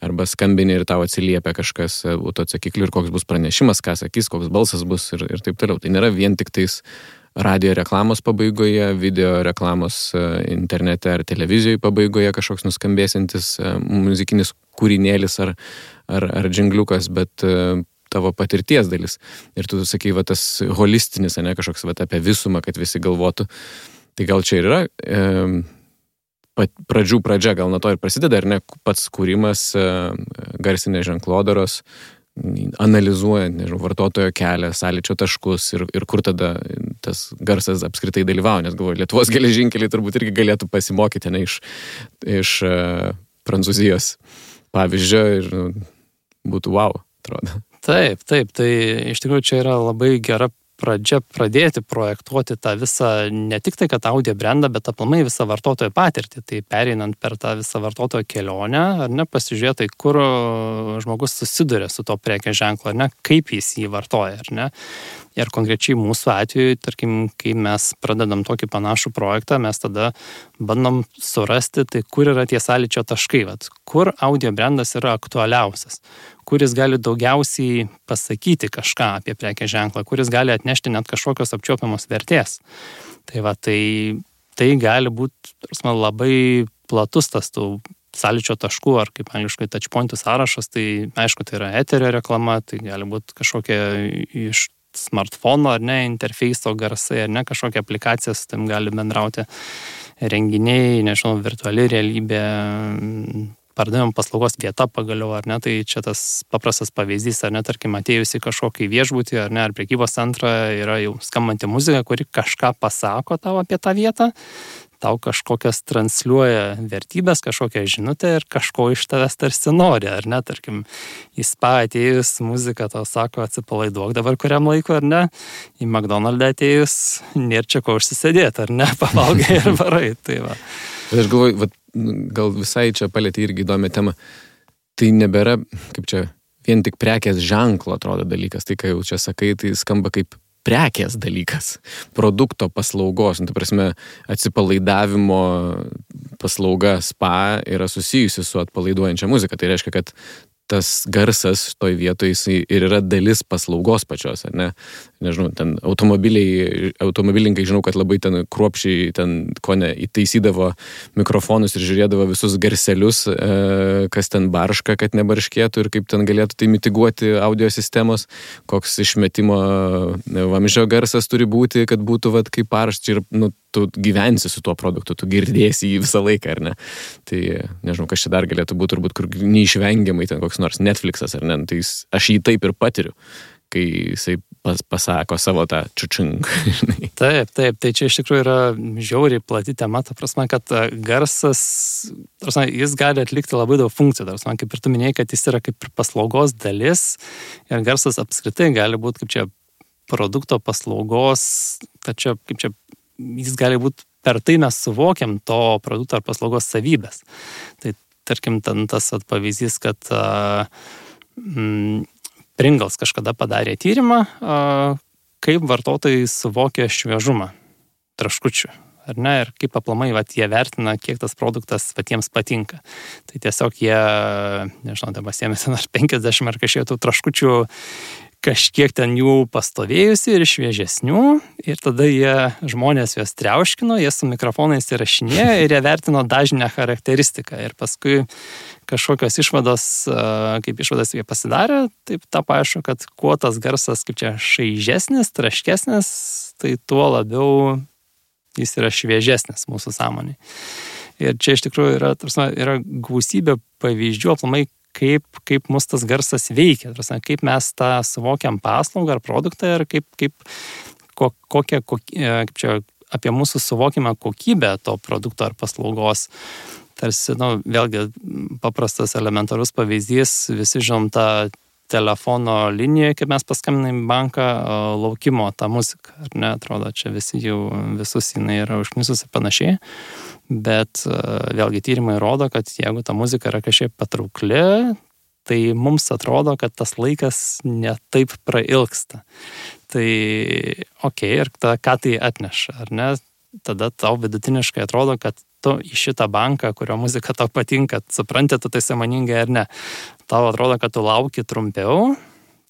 Arba skambini ir tau atsiliepia kažkas autoatsakikliu ir koks bus pranešimas, ką sakys, koks balsas bus ir, ir taip toliau. Tai nėra vien tik tais radio reklamos pabaigoje, video reklamos e, internete ar televizijoje pabaigoje kažkoks nuskambėsintis e, muzikinis kūrinėlis ar, ar, ar džingliukas, bet e, tavo patirties dalis. Ir tu sakai, va tas holistinis, ne kažkoks va apie visumą, kad visi galvotų. Tai gal čia ir yra e, pradžių pradžia, gal nuo to ir prasideda, ar ne pats kūrimas e, garsinės ženklodaros, analizuojant, nežinau, vartotojo kelią, sąlyčio taškus ir, ir kur tada tas garsas apskritai dalyvauja, nes galvoju, Lietuvos geležinkeliai turbūt irgi galėtų pasimokyti ne iš, iš uh, Prancūzijos pavyzdžio ir nu, būtų wow, atrodo. Taip, taip, tai iš tikrųjų čia yra labai gera pradžia pradėti projektuoti tą visą, ne tik tai, kad audio brandą, bet aplamai visą vartotojo patirtį. Tai pereinant per tą visą vartotojo kelionę, ar ne, pasižiūrėti, kur žmogus susiduria su to prekės ženklu, ar ne, kaip jis jį vartoja, ar ne. Ir konkrečiai mūsų atveju, tarkim, kai mes pradedam tokį panašų projektą, mes tada bandom surasti, tai kur yra tie sąlyčio taškai, vat, kur audio brandas yra aktualiausias, kuris gali daugiausiai pasakyti kažką apie prekės ženklą, kuris gali atnešti net kažkokios apčiopiamos vertės. Tai va, tai, tai gali būti, tarsi, labai platus tas tų sąlyčio taškų, ar kaip angliškai touchpointų sąrašas, tai aišku, tai yra eterio reklama, tai gali būti kažkokia iš smartfono ar ne interfeiso garsai, ar ne kažkokia aplikacija su tam gali bendrauti renginiai, nežinau, virtuali realybė, pardavimo paslaugos vieta pagaliau, ar ne, tai čia tas paprastas pavyzdys, ar ne, tarkim, atėjusi kažkokį viešbutį, ar ne, ar prekybos centrą yra jau skambanti muzika, kuri kažką pasako tau apie tą vietą, tau kažkokias transliuoja vertybės, kažkokią žinutę ir kažko iš tavęs tarsi nori, ar ne, tarkim, į spa atėjus muzika tau sako atsipalaiduok dabar kuriam laikui, ar ne, į McDonald's atėjus nėra čia ko užsisėdėti, ar ne, pavalgai ir varai. Tai va. Aš galvoju, nu, gal visai čia palėtė irgi įdomią temą. Tai nebėra, kaip čia, vien tik prekės ženklo atrodo dalykas. Tai, ką jau čia sakai, tai skamba kaip prekės dalykas, produkto paslaugos, nu, tai prasme, atsipalaidavimo paslauga spa yra susijusi su atpalaiduojančia muzika. Tai reiškia, kad tas garsas toj vietoje jisai ir yra dalis paslaugos pačios, ne? Nežinau, ten automobiliai, automobilinkai žinau, kad labai ten kruopšiai ten ko ne įtaisydavo mikrofonus ir žiūrėdavo visus garselius, e, kas ten barška, kad nebarškėtų ir kaip ten galėtų tai mitiguoti audio sistemos, koks išmetimo vamžio garsas turi būti, kad būtų vad kaip paraščiai ir nu, tu gyvensi su tuo produktu, tu girdėsi jį visą laiką, ar ne? Tai nežinau, kas čia dar galėtų būti, turbūt kur neišvengiamai ten koks nors Netflixas, ar ne? Tai jis, aš jį taip ir patiriu, kai jisai pas, pasako savo tą čiučing. taip, taip, tai čia iš tikrųjų yra žiauriai plati tema, ta prasme, kad e, garsas, prasme, jis gali atlikti labai daug funkcijų, ta prasme, kaip ir tu minėjai, kad jis yra kaip ir paslaugos dalis ir garsas apskritai gali būti kaip čia produkto paslaugos, tačiau kaip čia jis gali būti, per tai mes suvokiam to produkto ar paslaugos savybės. Tai tarkim, ten tas at, pavyzdys, kad uh, mm, Pringles kažkada padarė tyrimą, kaip vartotojai suvokia šviežumą traškučių. Ar ne, ir kaip aplamai vat, jie vertina, kiek tas produktas patiems patinka. Tai tiesiog jie, nežinau, dabar sėmėsi ar 50 ar kažkiek tų traškučių kažkiek ten jų pastovėjusių ir šviežesnių ir tada jie žmonės juos triauškino, jie su mikrofonais įrašinėjo ir jie vertino dažnę charakteristiką ir paskui kažkokios išvados, kaip išvadas jie pasidarė, taip tą paaišku, kad kuo tas garsas kaip čia šaižesnis, traškesnis, tai tuo labiau jis yra šviežesnis mūsų sąmonė. Ir čia iš tikrųjų yra, tarsi, yra gausybė pavyzdžių, aplamai, kaip, kaip mus tas garsas veikia, prasme, kaip mes tą suvokiam paslaugą ar produktą ir kaip, kaip ko, kokią, kokie, kaip čia, apie mūsų suvokimą kokybę to produkto ar paslaugos. Tarsi, nu, vėlgi, paprastas elementarus pavyzdys, visi žinom tą telefono linijoje, kaip mes paskambinam į banką, laukimo tą muziką, ar ne, atrodo, čia visi jau visus jinai yra užknisus ir panašiai. Bet vėlgi tyrimai rodo, kad jeigu ta muzika yra kažkiek patraukli, tai mums atrodo, kad tas laikas netaip prailgsta. Tai ok, ir ta, ką tai atneša, ar ne? Tada tau vidutiniškai atrodo, kad tu į šitą banką, kurio muzika tau patinka, supranti tu tai samoningai ar ne. Tau atrodo, kad tu lauki trumpiau,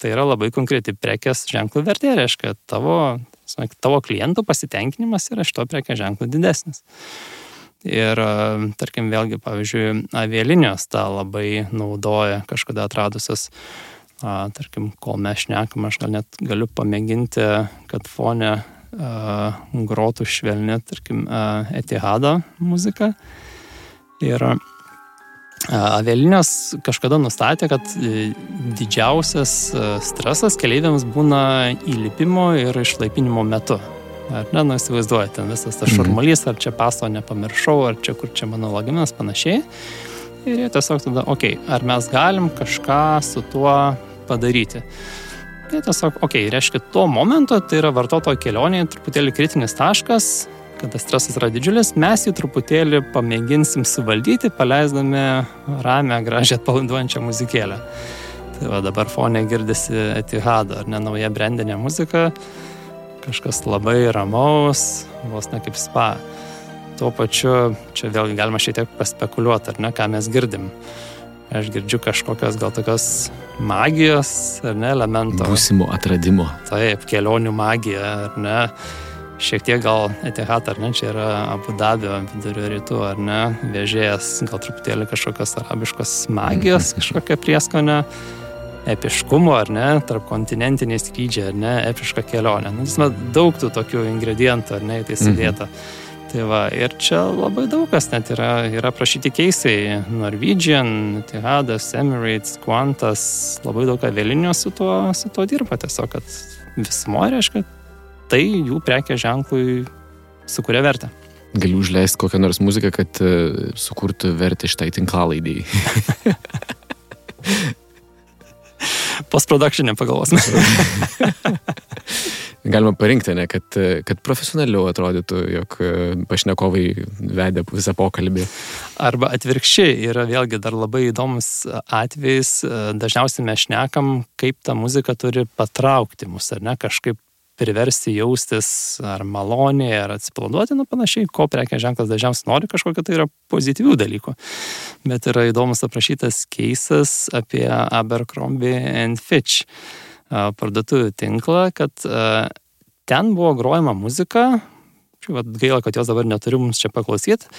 tai yra labai konkreti prekės ženklų vertė, reiškia, tavo, tavo klientų pasitenkinimas yra šito prekės ženklų didesnis. Ir, tarkim, vėlgi, pavyzdžiui, avialinijos tą labai naudoja kažkada atradusios, a, tarkim, kol mes šnekam, aš gal net galiu pamėginti, kad fone a, grotų švelni, tarkim, a, Etihado muzika. Ir a, avialinijos kažkada nustatė, kad e, didžiausias stresas keleiviams būna įlipimo ir išlaipinimo metu. Ar ne, nu įsivaizduojate, ten visas tas mhm. šurmulys, ar čia paso nepamiršau, ar čia kur čia mano lagaminas, panašiai. Ir jie tiesiog tada, okei, okay, ar mes galim kažką su tuo padaryti. Tai tiesiog, okei, okay, reiškia, tuo momentu tai yra vartotojo kelionė truputėlį kritinis taškas, kada stresas yra didžiulis, mes jį truputėlį pamėginsim suvaldyti, paleisdami ramę, gražią atpalaiduojančią muzikėlę. Tai va dabar fonė girdisi Etihado, ar ne nauja brandinė muzika kažkas labai ramaus, vos ne kaip spa. Tuo pačiu, čia vėlgi galima šiek tiek paspekuliuoti, ar ne, ką mes girdim. Aš girdžiu kažkokios gal tokios magijos, ar ne, elemento. Būsimo atradimo. Taip, kelionių magija, ar ne. Šiek tiek gal Etihad, ar ne, čia yra Abu Dabio vidurio rytų, ar ne, vežėjas, gal truputėlį kažkokios arabiškos magijos, kažkokia prieskonė epiškumo, ar ne, tarp kontinentiniai skrydžiai, ar ne, epiška kelionė. Nu, daug tų tokių ingredientų, ar ne, tai sudėta. Mhm. Tai va, ir čia labai daug kas net yra, yra prašyti keisai. Norwegian, Tihadas, Emirates, Qantas, labai daug avialinijų su tuo, su tuo dirba. Tiesiog, kad vismo reiškia, tai jų prekė ženklui sukuria vertę. Galiu užleisti kokią nors muziką, kad uh, sukurtų vertę šitai tinklalaidėjai. Post-production'e pagalvosime. Galima parinkti, ne, kad, kad profesionaliau atrodytų, jog pašnekovai vedė visą pokalbį. Arba atvirkščiai yra vėlgi dar labai įdomus atvejis. Dažniausiai mes šnekam, kaip ta muzika turi patraukti mus, ar ne, kažkaip priversti jaustis ar maloniai, ar atsipalaiduoti, nu panašiai, ko prekės ženklas dažniausiai nori kažkokio tai yra pozityvių dalykų. Bet yra įdomus aprašytas keisas apie Abercrombie and Fitch parduotuvių tinklą, kad ten buvo grojama muzika, gaila, kad jos dabar neturiu mums čia paklausyti,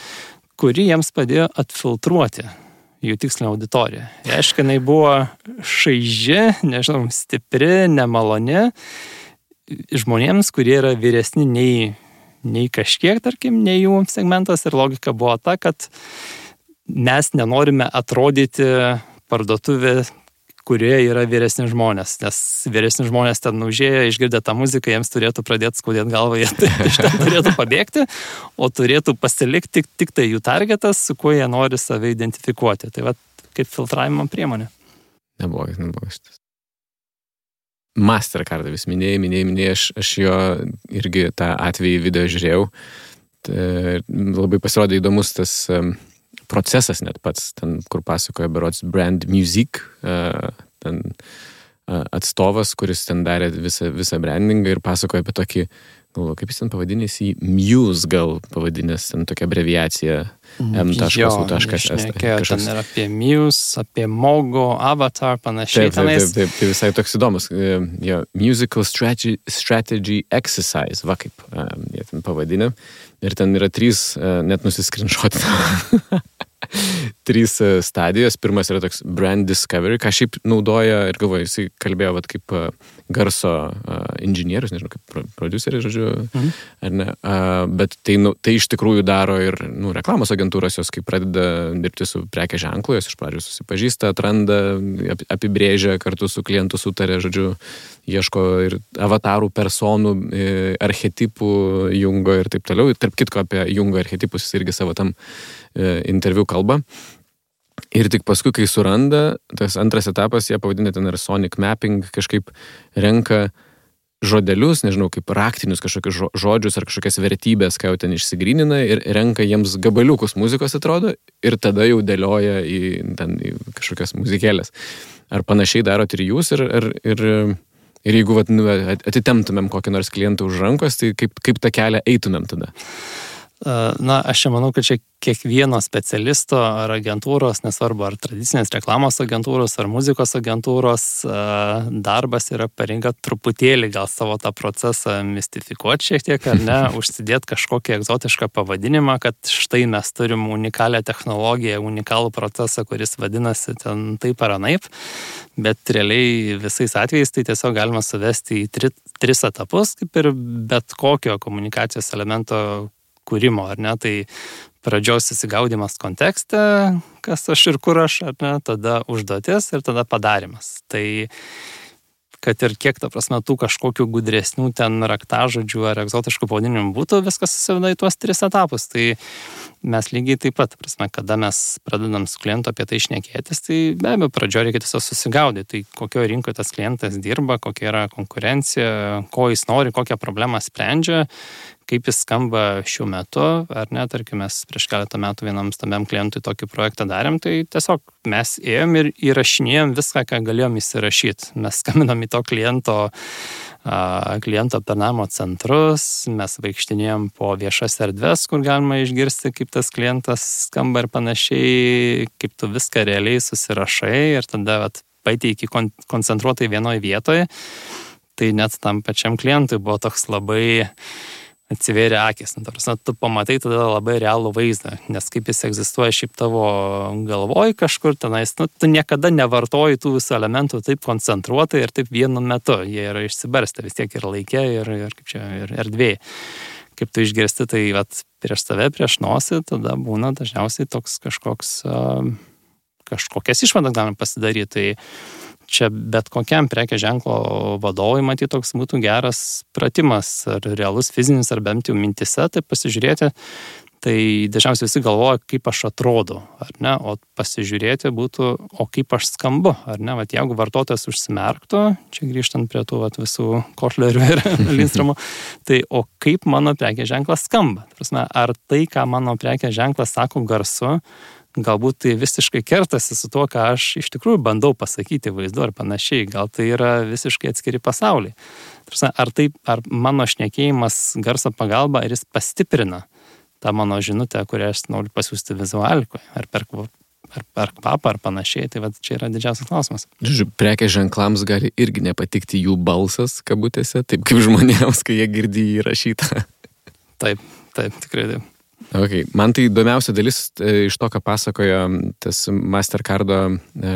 kuri jiems padėjo atfiltruoti jų tikslinę auditoriją. Reiškia, jinai buvo šaiži, nežinau, stipri, nemaloni žmonėms, kurie yra vyresni nei, nei kažkiek, tarkim, nei jų segmentas ir logika buvo ta, kad mes nenorime atrodyti parduotuvė, kurie yra vyresni žmonės, nes vyresni žmonės ten užėję, išgirdę tą muziką, jiems turėtų pradėti skaudėti galvą, jie iš ten turėtų pabėgti, o turėtų pasilikti tik, tik tai jų targetas, su kuo jie nori save identifikuoti. Tai va kaip filtravimo priemonė. Neblogas, neblogas šitas. Mastercard vis minėjai, minėjai, minėjai, aš, aš jo irgi tą atvejį video žiūrėjau. Tai labai pasirodė įdomus tas um, procesas net pats, ten, kur pasakoja Berots Brand Music, uh, ten uh, atstovas, kuris ten darė visą, visą brandingą ir pasakoja apie tokį galvoju, kaip jis ten pavadinęs į Muse gal pavadinęs, ten tokia abreviacija m.u.s. Ten ir apie Muse, apie Mogo, Avatar, panašiai. Taip, taip, taip, taip, tai visai toks įdomus. E, jo, musical strategy, strategy exercise, va kaip um, jie ten pavadinę. Ir ten yra trys, uh, net nusiskrinšotinę. trys e, stadijos. Pirmas yra toks brand discovery, ką šiaip naudoja ir galvoju, jisai kalbėjo vat, kaip e, garso uh, inžinierius, nežinau, kaip produceris, žodžiu, mhm. ar ne. Bet tai, nu, tai iš tikrųjų daro ir nu, reklamos agentūros, jos kai pradeda dirbti su prekė ženklu, jos iš pradžių susipažįsta, atranda, apibrėžia, kartu su klientu sutarė, žodžiu, ieško ir avatarų, personų, e, archetipų jungo ir taip toliau. Tarp kitko apie jungo archetipus jis irgi savo tam e, interviu kalba. Ir tik paskui, kai suranda, tas antras etapas, jie pavadina ten ir Sonic Mapping, kažkaip renka žodelius, nežinau, kaip raktinius kažkokius žodžius ar kažkokias vertybės, ką jau ten išsigrynina ir renka jiems gabaliukus muzikos atrodo ir tada jau dėlioja į, ten, į kažkokias muzikėlės. Ar panašiai darot ir jūs ir, ir, ir, ir jeigu vat, nu, atitemtumėm kokį nors klientą už rankos, tai kaip, kaip tą kelią eitumėm tada? Na, aš čia manau, kad čia kiekvieno specialisto ar agentūros, nesvarbu ar tradicinės reklamos agentūros ar muzikos agentūros darbas yra paringa truputėlį gal savo tą procesą mistifikuoti šiek tiek, ar ne, užsidėti kažkokį egzotišką pavadinimą, kad štai mes turim unikalią technologiją, unikalų procesą, kuris vadinasi ten taip ar anaip, bet realiai visais atvejais tai tiesiog galima suvesti į tri, tris etapus, kaip ir bet kokio komunikacijos elemento kūrimo, ar ne? Tai pradžios įsigaudimas kontekste, kas aš ir kur aš, ar ne, tada užduotis ir tada padarimas. Tai kad ir kiek, ta prasme, tų kažkokių gudresnių ten raktažodžių ar egzotiškų pavadinimų būtų, viskas susiveda į tuos tris etapus. Tai mes lygiai taip pat, prasme, kada mes pradedam su klientu apie tai išnekėtis, tai be abejo, pradžioje reikia tiesiog susigaudyti, tai kokioje rinkoje tas klientas dirba, kokia yra konkurencija, ko jis nori, kokią problemą sprendžia kaip jis skamba šiuo metu, ar ne, tarkim, mes prieš keletą metų vienam stambiam klientui tokį projektą darėm, tai tiesiog mes ėjom ir įrašinėjom viską, ką galėjom įsirašyti. Mes skambinam į to kliento, kliento aptarnavimo centrus, mes vaikštinėjom po viešas erdves, kur galima išgirsti, kaip tas klientas skamba ir panašiai, kaip tu viską realiai susirašai ir tada vat, pateiki koncentruotai vienoje vietoje. Tai net tam pačiam klientui buvo toks labai atsivėrė akis. Nu, tarsi, tu pamatai tada labai realų vaizdą, nes kaip jis egzistuoja šiaip tavo galvoj kažkur tenais, nu, tu niekada nevartoji tų visų elementų taip koncentruotai ir taip vienu metu. Jie yra išsibarstę vis tiek ir laikė, ir, ir, kaip čia, ir erdvėje. Kaip tu išgirsti, tai vat, prieš tave, prieš nosį, tada būna dažniausiai toks kažkoks, kažkokias išvadas galima pasidaryti. Tai čia bet kokiam prekė ženklo vadovui matyti toks būtų geras pratimas, ar realus fizinis, ar bent jau mintise, tai pasižiūrėti, tai dažniausiai visi galvoja, kaip aš atrodo, ar ne, o pasižiūrėti būtų, o kaip aš skambu, ar ne, vat jeigu vartotojas užsimerktų, čia grįžtant prie tų vat, visų kotlerių ir Lindstromų, tai o kaip mano prekė ženklas skamba, prasme, ar tai, ką mano prekė ženklas sako garsu, galbūt tai visiškai kertasi su tuo, ką aš iš tikrųjų bandau pasakyti vaizdu ar panašiai, gal tai yra visiškai atskiri pasauliai. Ar, taip, ar mano šnekėjimas garso pagalba, ar jis pastiprina tą mano žinutę, kurią aš noriu pasiūsti vizualikoje, ar per, ar per kvapą, ar panašiai, tai va, čia yra didžiausias klausimas. Žiūrėjau, prekės ženklams gali irgi nepatikti jų balsas, kabutėse, taip kaip žmonėms, kai jie girdi įrašytą. Taip, taip, tikrai taip. Okay. Man tai įdomiausia dalis e, iš to, ką pasakojo tas Mastercardo e,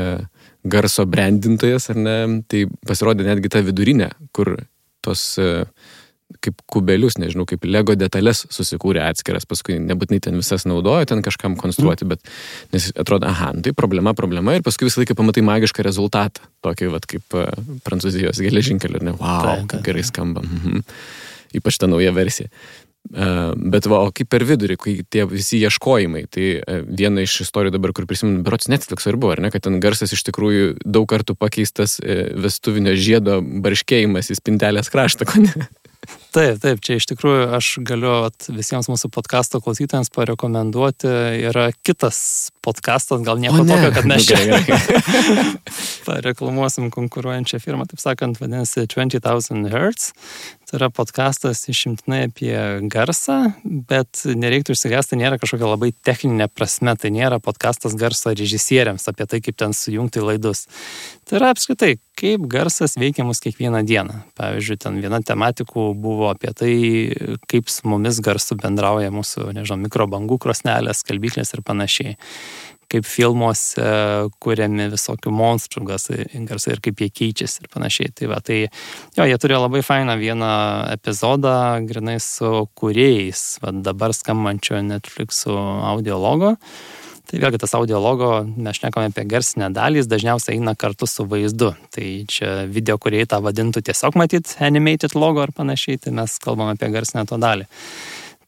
garso brandintojas, ar ne, tai pasirodė netgi ta vidurinė, kur tos e, kaip kubelius, nežinau, kaip lego detalės susikūrė atskiras, paskui nebūtinai ten visas naudojo, ten kažkam konstruoti, mm. bet nes atrodo, aha, nu, tai problema, problema ir paskui visą laiką pamatai magišką rezultatą, tokį, vat, kaip uh, prancūzijos geležinkelio, ne, wow, kaip gerai skamba. Mhm. Ypač ta nauja versija. Bet va, o kaip per vidurį, kai tie visi ieškojimai, tai viena iš istorijų dabar, kur prisimenu, berots Netflix ar buvo, ar ne, kad ten garsas iš tikrųjų daug kartų pakeistas vestuvinio žiedo barškėjimas į spintelės kraštą, ko ne? Taip, taip, čia iš tikrųjų aš galiu at, visiems mūsų podkasto klausytojams parekomenduoti. Yra kitas podkastas, gal nieko ne. tokio, kad mes čia pareklamuosim konkuruojančią firmą, taip sakant, vadinasi 20,000 Hz. Tai yra podkastas išimtinai apie garsą, bet nereiktų išsigąsti, nėra kažkokia labai techninė prasme, tai nėra podkastas garso režisieriams apie tai, kaip ten sujungti laidus. Tai yra apskritai, kaip garsas veikia mus kiekvieną dieną. Pavyzdžiui, ten viena tematikų buvo apie tai, kaip su mumis garsu bendrauja mūsų, nežinau, mikrobangų krosnelės, kalbyklės ir panašiai kaip filmuose kuriami visokių monstrų garsai, ir kaip jie keičiasi ir panašiai. Tai, va, tai jo, jie turėjo labai fainą vieną epizodą, grinai su kuriejais, va, dabar skambančio Netflix'o audio logo. Tai vėlgi tas audio logo, mes šnekame apie garsinę dalį, jis dažniausiai eina kartu su vaizdu. Tai čia video kuriejai tą vadintų tiesiog matyt animated logo ar panašiai, tai mes kalbame apie garsinę to dalį.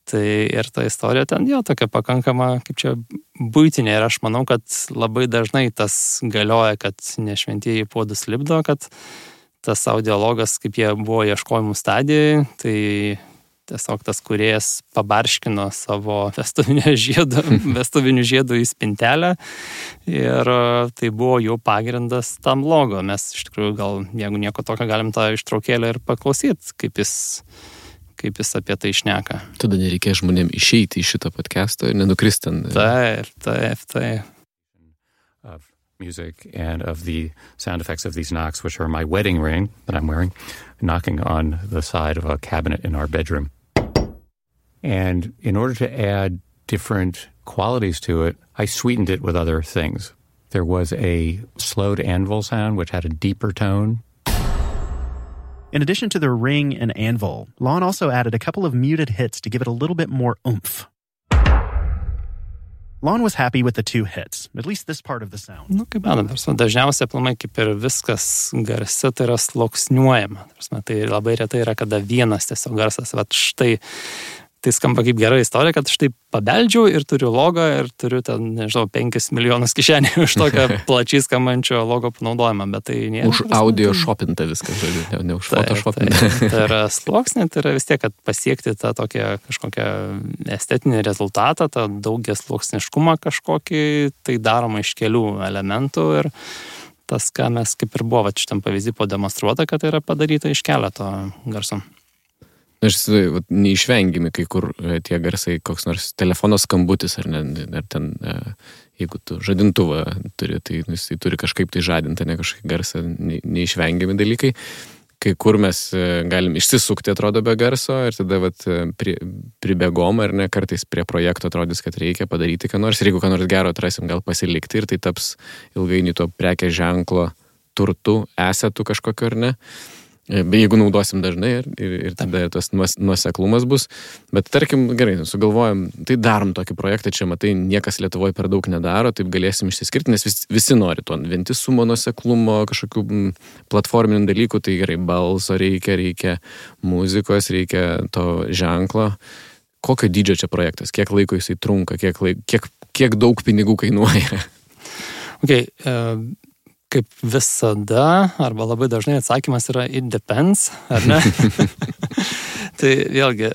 Tai ir ta istorija ten jo tokia pakankama, kaip čia būtinė ir aš manau, kad labai dažnai tas galioja, kad nešventieji puodus lipdo, kad tas audiologas, kaip jie buvo ieškojimų stadijoje, tai tiesiog tas kuriejas pabarškino savo vestuvinio žiedo, vestuvinių žiedų į spintelę ir tai buvo jų pagrindas tam logo. Mes iš tikrųjų gal, jeigu nieko tokio, galim tą ištraukėlę ir paklausyti, kaip jis kaip jis apie tai šneka. Tada nereikia žmonėm išeiti iš šito podcast'o ir nenukristi ten. Taip, taip, taip. Music and of the sound effects of these knocks, which are my wedding ring that I'm wearing, knocking on the side of a cabinet in our bedroom. And in order to add different qualities to it, I sweetened it with other things. There was a slowed anvil sound, which had a deeper tone in addition to the ring and anvil, Lon also added a couple of muted hits to give it a little bit more oomph. Lon was happy with the two hits, at least this part of the sound. Nu, kaip matom, dažniausiai aplamai kaip ir viskas garse tai yra sloksniuojama. Tai labai retai yra, kada vienas tiesiog garsas, va štai tai skamba kaip gera istorija, kad štai pabeldžiau ir turiu logą ir turiu ten, nežinau, 5 milijonus kišenį už tokią plačiai skambančio logo panaudojimą, bet tai nėra. Už audio šopinta viskas, žodžiu, ne, ne už. Tai, tai, tai yra sluoksnė, tai yra vis tiek, kad pasiekti tą tokią kažkokią estetinį rezultatą, tą daugias sluoksniškumą kažkokį, tai daroma iš kelių elementų ir tas, ką mes kaip ir buvo šitam pavyzdį pademonstruota, kad tai yra padaryta iš keleto garsų. Įsivaizduoju, neišvengiami kai kur e, tie garsai, koks nors telefono skambutis ar, ne, ar ten, e, jeigu tu žadintuvą turi, tai jis tai turi kažkaip tai žadinti, ne kažkokį garsą, neišvengiami dalykai. Kai kur mes e, galim išsisukti, atrodo, be garso ir tada vat, pri, pribėgom ar ne, kartais prie projekto atrodys, kad reikia padaryti ką nors ir jeigu ką nors gero atrasim, gal pasilikti ir tai taps ilgainiui to prekės ženklo turtu, esetų kažkokiu ar ne. Uh, Jeigu naudosim dažnai ir, ir, ir tada tas nuoseklumas bus. Bet tarkim, gerai, sugalvojom, tai darom tokį projektą, čia matai, niekas Lietuvoje per daug nedaro, taip galėsim išsiskirti, nes vis, visi nori to vientisumo, nuoseklumo, kažkokių platforminių dalykų, tai gerai, balso reikia, reikia muzikos, reikia to ženklo. Kokio dydžio čia projektas, kiek laiko jisai trunka, kiek, laik, kiek, kiek daug pinigų kainuoja? Okay, uh kaip visada, arba labai dažnai atsakymas yra it depends, ar ne? tai vėlgi,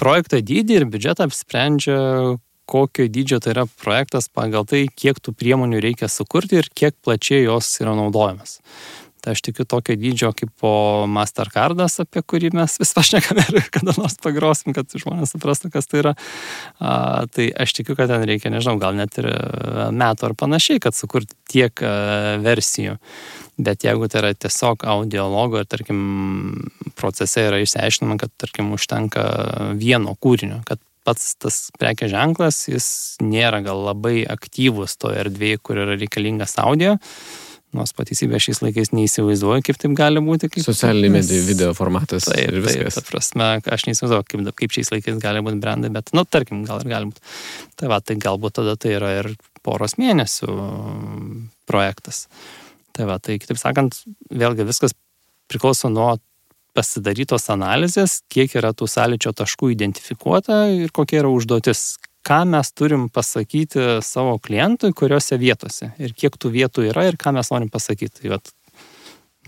projekto dydį ir biudžetą apsprendžia, kokio dydžio tai yra projektas pagal tai, kiek tų priemonių reikia sukurti ir kiek plačiai jos yra naudojamas. Tai aš tikiu tokio dydžio kaip po Mastercardas, apie kurį mes vis pašnekame ir kada nors pagrosim, kad žmonės suprastų, kas tai yra. A, tai aš tikiu, kad ten reikia, nežinau, gal net ir metų ar panašiai, kad sukurti tiek a, versijų. Bet jeigu tai yra tiesiog audiologo ir, tarkim, procese yra išsiaiškinama, kad, tarkim, užtenka vieno kūrinio, kad pats tas prekės ženklas, jis nėra gal labai aktyvus toje erdvėje, kur yra reikalingas audio. Nors pateisybė šiais laikais neįsivaizduoju, kaip taip gali būti. Socialiniai medijai video formatas. Taip, ir viskas. Taip, ta prasme, aš neįsivaizduoju, kaip, kaip šiais laikais gali būti brandai, bet, nu, tarkim, gal ir gali būti. Tai va, tai galbūt tada tai yra ir poros mėnesių projektas. Tai va, tai kitaip sakant, vėlgi viskas priklauso nuo pasidarytos analizės, kiek yra tų sąlyčio taškų identifikuota ir kokia yra užduotis, ką mes turim pasakyti savo klientui, kuriuose vietose ir kiek tų vietų yra ir ką mes norim pasakyti. Tai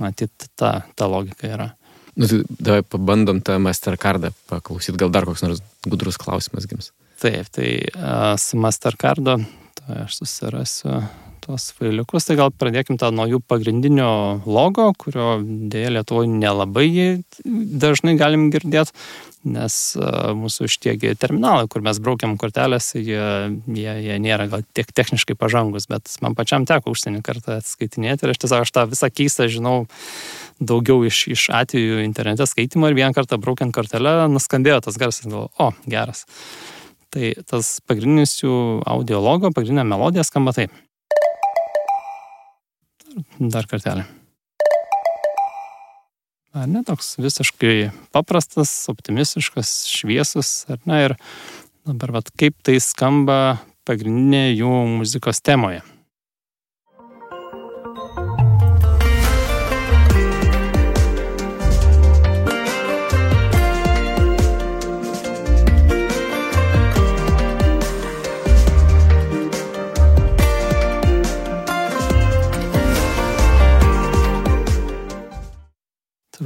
matyt, ta, ta logika yra. Nu, tai davai pabandom tą Mastercardą paklausyti, gal dar koks nors gudrus klausimas gims. Taip, tai uh, su Mastercardo, tai aš susirasiu tuos failiukus, tai gal pradėkim tą nuo jų pagrindinio logo, kurio dėja Lietuvoje nelabai dažnai galim girdėti nes uh, mūsų šitie terminalai, kur mes braukiam kortelės, jie, jie, jie nėra gal tiek techniškai pažangus, bet man pačiam teko užsienį kartą atskaitinėti ir aš tiesiog aš tą visą keistą žinau daugiau iš, iš atvejų internete skaitimo ir vieną kartą braukiant kortelę nuskambėjo tas garsas, galvoju, o, geras. Tai tas pagrindinis jų audio logo, pagrindinė melodija skamba taip. Dar kartelį. Ar ne toks visiškai paprastas, optimistiškas, šviesus, ar ne? Ir dabar, vat, kaip tai skamba pagrindinė jų muzikos temoje.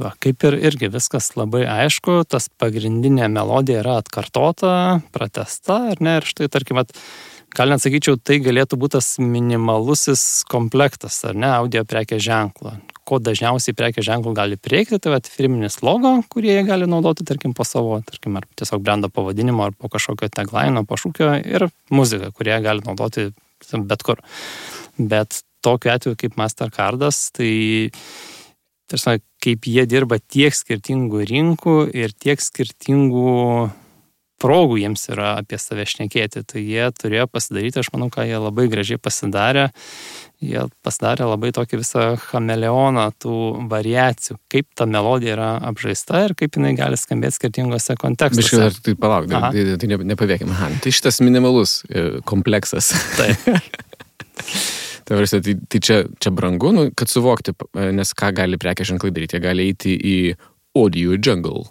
Va, kaip ir irgi viskas labai aišku, tas pagrindinė melodija yra atkartota, pratesta, ar ne? Ir štai, tarkim, at, gal net sakyčiau, tai galėtų būti tas minimalusis komplektas, ar ne, audio prekės ženklo. Ko dažniausiai prekės ženklų gali prireikti, tai firminis logo, kurį jie gali naudoti, tarkim, po savo, tarkim, ar tiesiog brendo pavadinimo, ar po kažkokio tagline, po šūkio ir muzika, kurie gali naudoti bet kur. Bet tokiu atveju kaip Mastercardas, tai tarsi, kaip jie dirba tiek skirtingų rinkų ir tiek skirtingų progų jiems yra apie save šnekėti. Tai jie turėjo pasidaryti, aš manau, ką jie labai gražiai pasidarė. Jie pasidarė labai tokį visą chameleoną tų variacijų, kaip ta melodija yra apžaista ir kaip jinai gali skambėti skirtingose kontekstuose. Biškai dar tai palauk, tai, tai, tai nepavėkime. Tai šitas minimalus e, kompleksas. Taip. Tai, tai, tai čia, čia brangu, nu, kad suvokti, nes ką gali prekė ženklai daryti. Jie gali eiti į audio jungle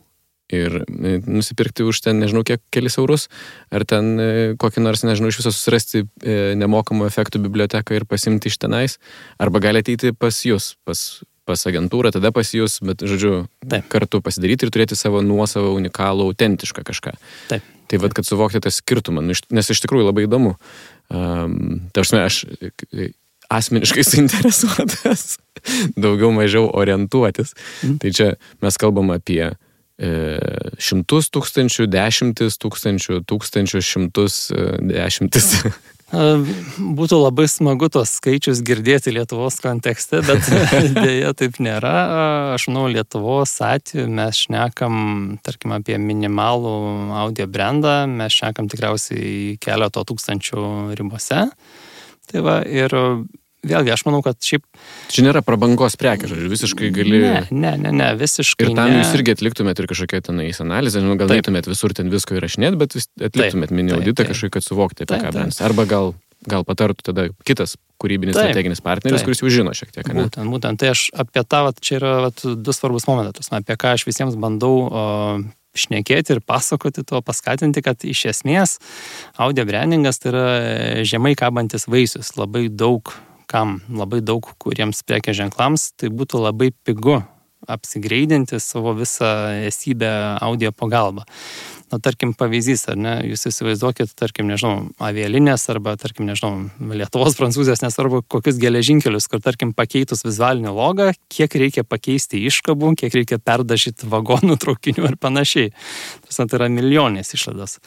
ir e, nusipirkti už ten, nežinau, kiek kelis eurus, ar ten e, kokį nors, nežinau, iš viso susirasti e, nemokamų efektų biblioteką ir pasimti iš tenais, arba gali ateiti pas jūs, pas, pas agentūrą, tada pas jūs, bet, žodžiu, Taip. kartu pasidaryti ir turėti savo nuosavą, unikalų, autentišką kažką. Taip. Tai vad, kad suvokti tą skirtumą, nu, nes iš tikrųjų labai įdomu. Um, Tarsi aš asmeniškai suinteresuotas, daugiau mažiau orientuotis. Mm. Tai čia mes kalbam apie e, šimtus tūkstančių, dešimtis tūkstančių, tūkstančių, šimtus, e, dešimtis. Būtų labai smagu tos skaičius girdėti Lietuvos kontekste, bet dėja taip nėra. Aš manau, Lietuvos atveju mes šnekam, tarkim, apie minimalų audio brandą, mes šnekam tikriausiai keleto tūkstančių ribose. Tai va, ir vėlgi, aš manau, kad šiaip... Čia nėra prabangos prekė, žodžiu, visiškai gali... Ne, ne, ne, ne visiškai. Ir tam ne. jūs irgi atliktumėt ir kažkokią tenais analizę, nu, gal neįtumėt visur ten visko įrašinėti, bet atliktumėt mini auditą kažkokį, kad suvokti apie ką brands. Arba gal, gal patartų tada kitas kūrybinis taip, strateginis partneris, taip. kuris jau žino šiek tiek. Ne? Būtent, būtent, tai aš apie tą, vat, čia yra vat, du svarbus momentas, apie ką aš visiems bandau o, šnekėti ir pasakoti to, paskatinti, kad iš esmės audio brandingas tai yra žemai kabantis vaisius, labai daug kam, labai daug kuriems prekės ženklams, tai būtų labai pigu apsigreidinti savo visą esybę audio pagalba na, tarkim, pavyzdys, ar ne, jūs įsivaizduokit, tarkim, nežinau, avialinės arba, tarkim, nežinau, Lietuvos, Prancūzijos, nesvarbu, kokius geležinkelius, kur, tarkim, pakeitus vizualinį logą, kiek reikia pakeisti iškabų, kiek reikia perdažyti vagonų, traukinių ir panašiai. Tas tai yra milijonės išlaidos.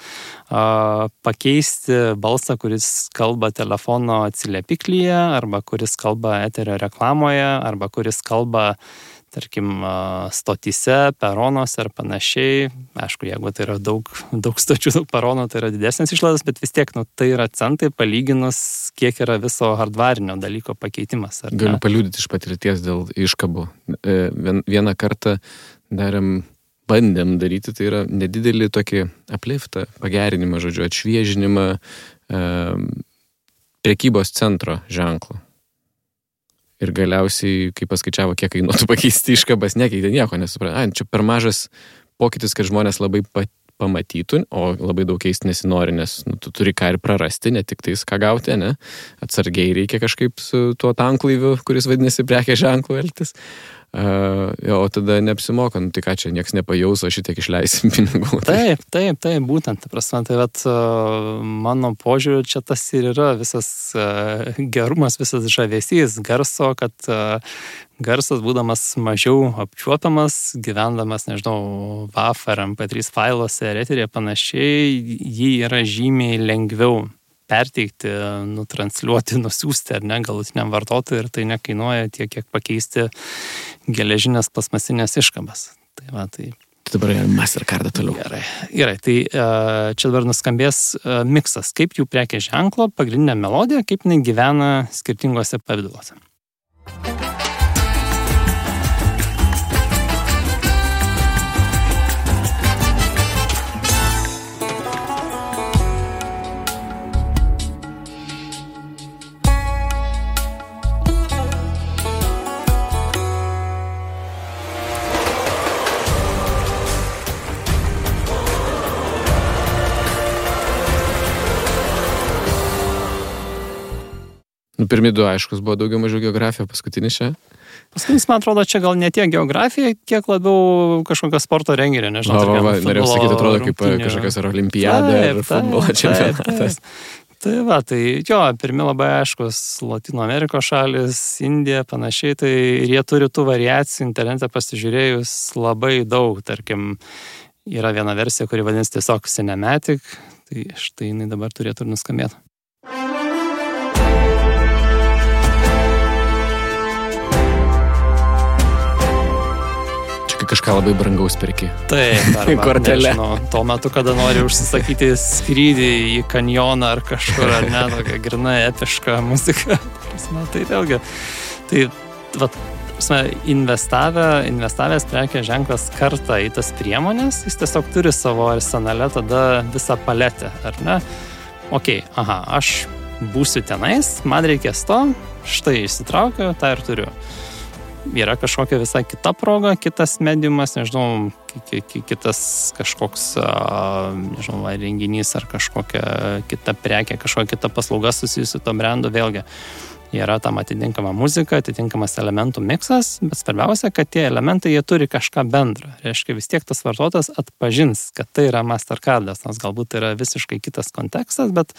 Pakeisti balsą, kuris kalba telefono atsiliepiklyje, arba kuris kalba eterio reklamoje, arba kuris kalba tarkim, stotyse, peronuose ar panašiai. Aišku, jeigu tai yra daug, daug stočių, daug peronų, tai yra didesnės išlaidos, bet vis tiek, nu, tai yra centai palyginus, kiek yra viso hardvarinio dalyko pakeitimas. Galiu paliūdyti iš patirties dėl iškabų. E, vieną kartą darėm, bandėm daryti, tai yra nedidelį tokį apliftą, pagerinimą, žodžiu, atšviežinimą e, prekybos centro ženklų. Ir galiausiai, kai paskaičiavo, kiek kainuotų pakeisti iškabas, nekeitė nieko, nesuprato. Ai, čia per mažas pokytis, kad žmonės labai pat pamatytų, o labai daug keisti nesinori, nes nu, tu turi ką ir prarasti, ne tik tais ką gauti, ne? Atsargiai reikia kažkaip su tuo tanklaiviu, kuris vadinasi prekė ženklu elgtis. Uh, o tada neapsimoka, nu, tai ką čia, niekas nepajaus, o šitiek išleisim pinigų. Taip, taip, taip, būtent, ta prasme, tai vat, mano požiūriu, čia tas ir yra visas gerumas, visas žavesys garso, kad garsas būdamas mažiau apčiuopiamas, gyvendamas, nežinau, WAF ar MP3 failuose ar eterėje panašiai, jį yra žymiai lengviau perteikti, nutransliuoti, nusiųsti ar ne galutiniam vartotojui ir tai nekainuoja tiek, kiek pakeisti geležinės plasmasinės iškabas. Tai va, tai dabar Mastercardą toliau. Gerai, gerai. tai uh, čia dabar nuskambės uh, miksas, kaip jų prekės ženklo pagrindinė melodija, kaip jinai gyvena skirtingose pavydaluose. Nu, pirmi du, aiškus, buvo daugiau mažiau geografija, paskutinis čia. Paskutinis, man atrodo, čia gal ne tiek geografija, kiek labiau kažkokio sporto renginio, nežinau. Va, va, va, norėjau sakyti, atrodo kaip kažkokios ar olimpiada, ar futbolo čempionatas. Tai va, tai jo, pirmi labai aiškus Latino Amerikos šalis, Indija, panašiai, tai ir jie turi tų variacijų internete pasižiūrėjus labai daug, tarkim, yra viena versija, kuri vadinasi tiesiog Cinematic, tai štai jinai dabar turėtų ir nuskambėti. Kai kažką labai brangaus perki. Taip, arba, Kortele. nežinau, tuo metu, kada nori užsisakyti skrydį į kanjoną ar kažkur, ar ne, tokia grinai epiška muzika. Prasme, tai vėlgi, tai, va, prasme, investavę, investavęs prekės ženklas kartą į tas priemonės, jis tiesiog turi savo arsenale tada visą paletę, ar ne? Ok, aha, aš būsiu tenais, man reikės to, štai išsitraukiu, tą ir turiu yra kažkokia visai kita proga, kitas mediumas, nežinau, ki- ki- kitas kažkoks, nežinau, ar renginys ar kažkokia kita prekė, kažkokia kita paslauga susijusi su to brandu, vėlgi yra tam atitinkama muzika, atitinkamas elementų miksas, bet svarbiausia, kad tie elementai jie turi kažką bendro. Reiškia, vis tiek tas vartotojas atpažins, kad tai yra Mastercardas, nors galbūt tai yra visiškai kitas kontekstas, bet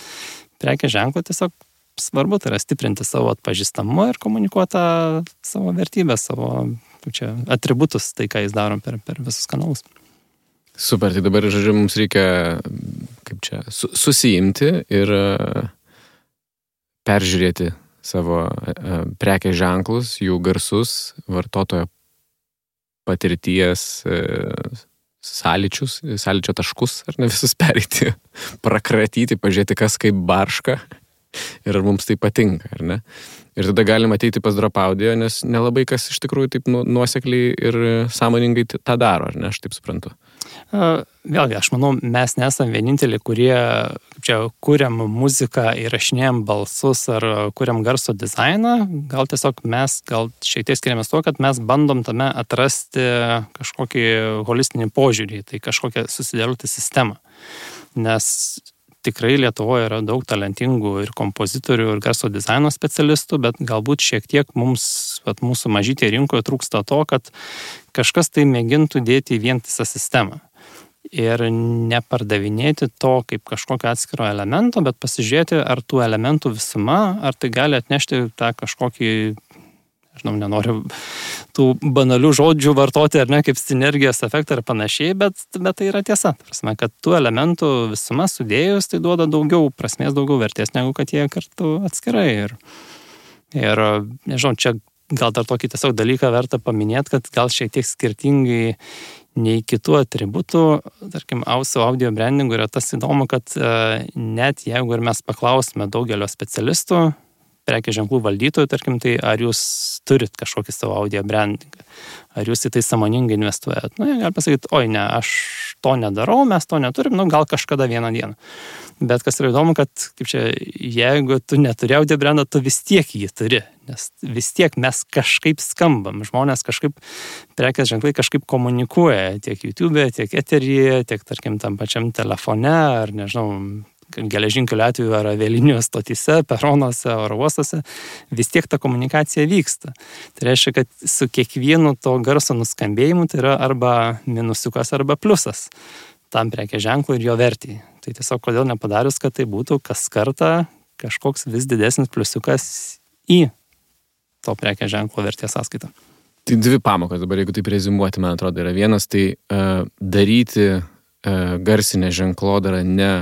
prekės ženklų tiesiog svarbu tai yra stiprinti savo atpažįstamumą ir komunikuoti tą savo vertybę, savo čia, atributus, tai ką jis daro per, per visus kanalus. Super, tai dabar, žodžiu, mums reikia, kaip čia, su, susijimti ir peržiūrėti savo e, prekės ženklus, jų garsus, vartotojo patirties e, sąlyčius, sąlyčio taškus, ar ne visus pereiti, prakratyti, pažiūrėti, kas kaip barška ir ar mums tai patinka, ar ne. Ir tada galima ateiti pas drop audio, nes nelabai kas iš tikrųjų taip nu- nuosekliai ir sąmoningai tą daro, ar ne, aš taip suprantu. Vėlgi, aš manau, mes nesam vieninteliai, kurie čia kuriam muziką, įrašinėjom balsus ar kuriam garso dizainą. Gal tiesiog mes, gal šiek tiek skiriamės tuo, kad mes bandom tame atrasti kažkokį holistinį požiūrį, tai kažkokią susidėlioti sistemą. Nes tikrai Lietuvoje yra daug talentingų ir kompozitorių, ir garso dizaino specialistų, bet galbūt šiek tiek mums, vat, mūsų mažytė rinkoje trūksta to, kad kažkas tai mėgintų dėti į vientisą sistemą. Ir nepardavinėti to kaip kažkokio atskiro elemento, bet pasižiūrėti, ar tų elementų visuma, ar tai gali atnešti tą kažkokį, žinau, nenoriu tų banalių žodžių vartoti, ar ne, kaip sinergijos efektą ir panašiai, bet, bet tai yra tiesa. Prasme, kad tų elementų visuma sudėjus, tai duoda daugiau prasmės, daugiau vertės, negu kad jie kartu atskirai. Ir, ir nežinau, čia gal dar tokį tiesiog dalyką verta paminėti, kad gal šiek tiek skirtingai nei kitų atributų, tarkim, auso audio brandingų yra tas įdomu, kad e, net jeigu ir mes paklausime daugelio specialistų, prekės ženklų valdytojų, tarkim, tai ar jūs turit kažkokį savo audio brandingą, ar jūs į tai samoningai investuojat. Nu, jie gali pasakyti, oi ne, aš to nedarau, mes to neturim, nu, gal kažkada vieną dieną. Bet kas yra įdomu, kad, kaip čia, jeigu tu neturi audio brandą, tu vis tiek jį turi, nes vis tiek mes kažkaip skambam, žmonės kažkaip, prekės ženklai kažkaip komunikuoja tiek YouTube, tiek eteryje, tiek, tarkim, tam pačiam telefone, ar nežinau, geležinkelio atveju ar avialinijų stotyse, peronuose, oro uostose, vis tiek ta komunikacija vyksta. Tai reiškia, kad su kiekvienu to garso nuskambėjimu tai yra arba minusiukas, arba pliusas tam prekė ženklui ir jo vertijai. Tai tiesiog kodėl nepadarius, kad tai būtų kas kartą kažkoks vis didesnis pliusiukas į to prekė ženklo vertės sąskaitą. Tai dvi pamokos dabar, jeigu taip rezimuoti, man atrodo, yra vienas, tai uh, daryti uh, garsinę ženklodarą ne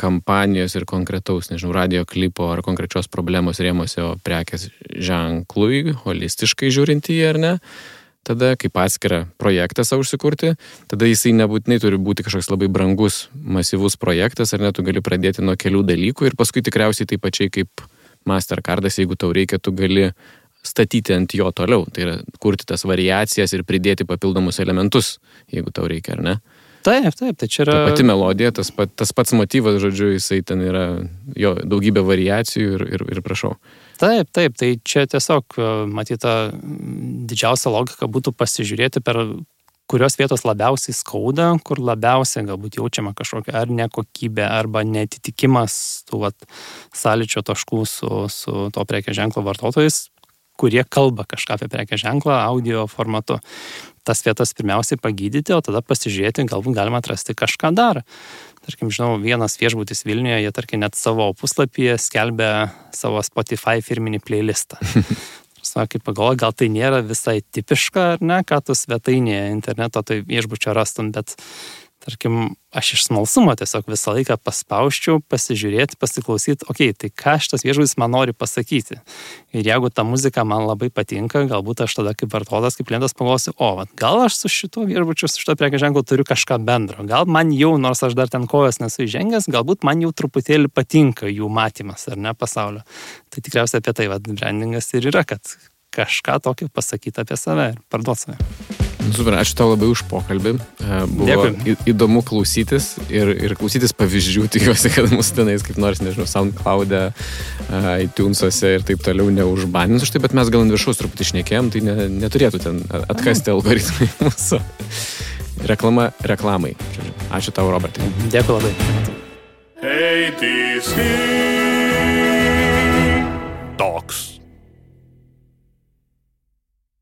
kampanijos ir konkretaus, nežinau, radio klipo ar konkrečios problemos rėmose, o prekės ženklui, holistiškai žiūrint į jį ar ne. tada kaip atskirą projektą savo užsikurti, tada jisai nebūtinai turi būti kažkoks labai brangus, masyvus projektas, ar net tu gali pradėti nuo kelių dalykų ir paskui tikriausiai taip pačiai kaip Mastercardas, jeigu tau reikia, tu gali statyti ant jo toliau, tai yra kurti tas variacijas ir pridėti papildomus elementus, jeigu tau reikia, ar ne? Taip, taip, tai čia yra. Ta pati melodija, tas, pat, tas pats motyvas, žodžiu, jisai ten yra jo daugybė variacijų ir, ir, ir prašau. Taip, taip, tai čia tiesiog, matyta, didžiausia logika būtų pasižiūrėti per kurios vietos labiausiai skauda, kur labiausiai galbūt jaučiama kažkokia ar nekokybė, arba netitikimas tų vat, sąlyčio taškų su, su to prekė ženklo vartotojais, kurie kalba kažką apie prekę ženklą audio formatu. Tas vietas pirmiausiai pagydyti, o tada pasižiūrėti, galbūt galima atrasti kažką dar. Tarkim, žinau, vienas viešbutis Vilniuje, jie tarkim net savo puslapyje skelbia savo Spotify firminį playlistą. Sakai, pagalvoju, gal tai nėra visai tipiška, ar ne, ką tu svetainėje interneto tai viešbučio rastum, bet tarkim, aš iš smalsumo tiesiog visą laiką paspauščiau, pasižiūrėti, pasiklausyti, okei, okay, tai ką šitas viešbutis man nori pasakyti. Ir jeigu ta muzika man labai patinka, galbūt aš tada kaip vartotojas, kaip klientas pagalvosiu, o, vat, gal aš su šituo viešbučiu, su šito prekė ženklu turiu kažką bendro. Gal man jau, nors aš dar ten kojas nesu įžengęs, galbūt man jau truputėlį patinka jų matymas, ar ne, pasaulio. Tai tikriausiai apie tai, vad, brandingas ir yra, kad kažką tokio pasakyti apie save ir parduoti save. Super, ačiū tau labai už pokalbį. E, buvo Dėkui. įdomu klausytis ir, ir klausytis pavyzdžių. Tikiuosi, kad mūsų tenais kaip nors, nežinau, SoundCloud'e, e, iTunes'ose ir taip toliau neužbanins už tai, bet mes gal ant viršaus truputį išnekėjom, tai ne, neturėtų ten atkasti algoritmai mūsų. Reklama reklamai. Ačiū tau, Robertai. Dėkui labai. Hey. Toks.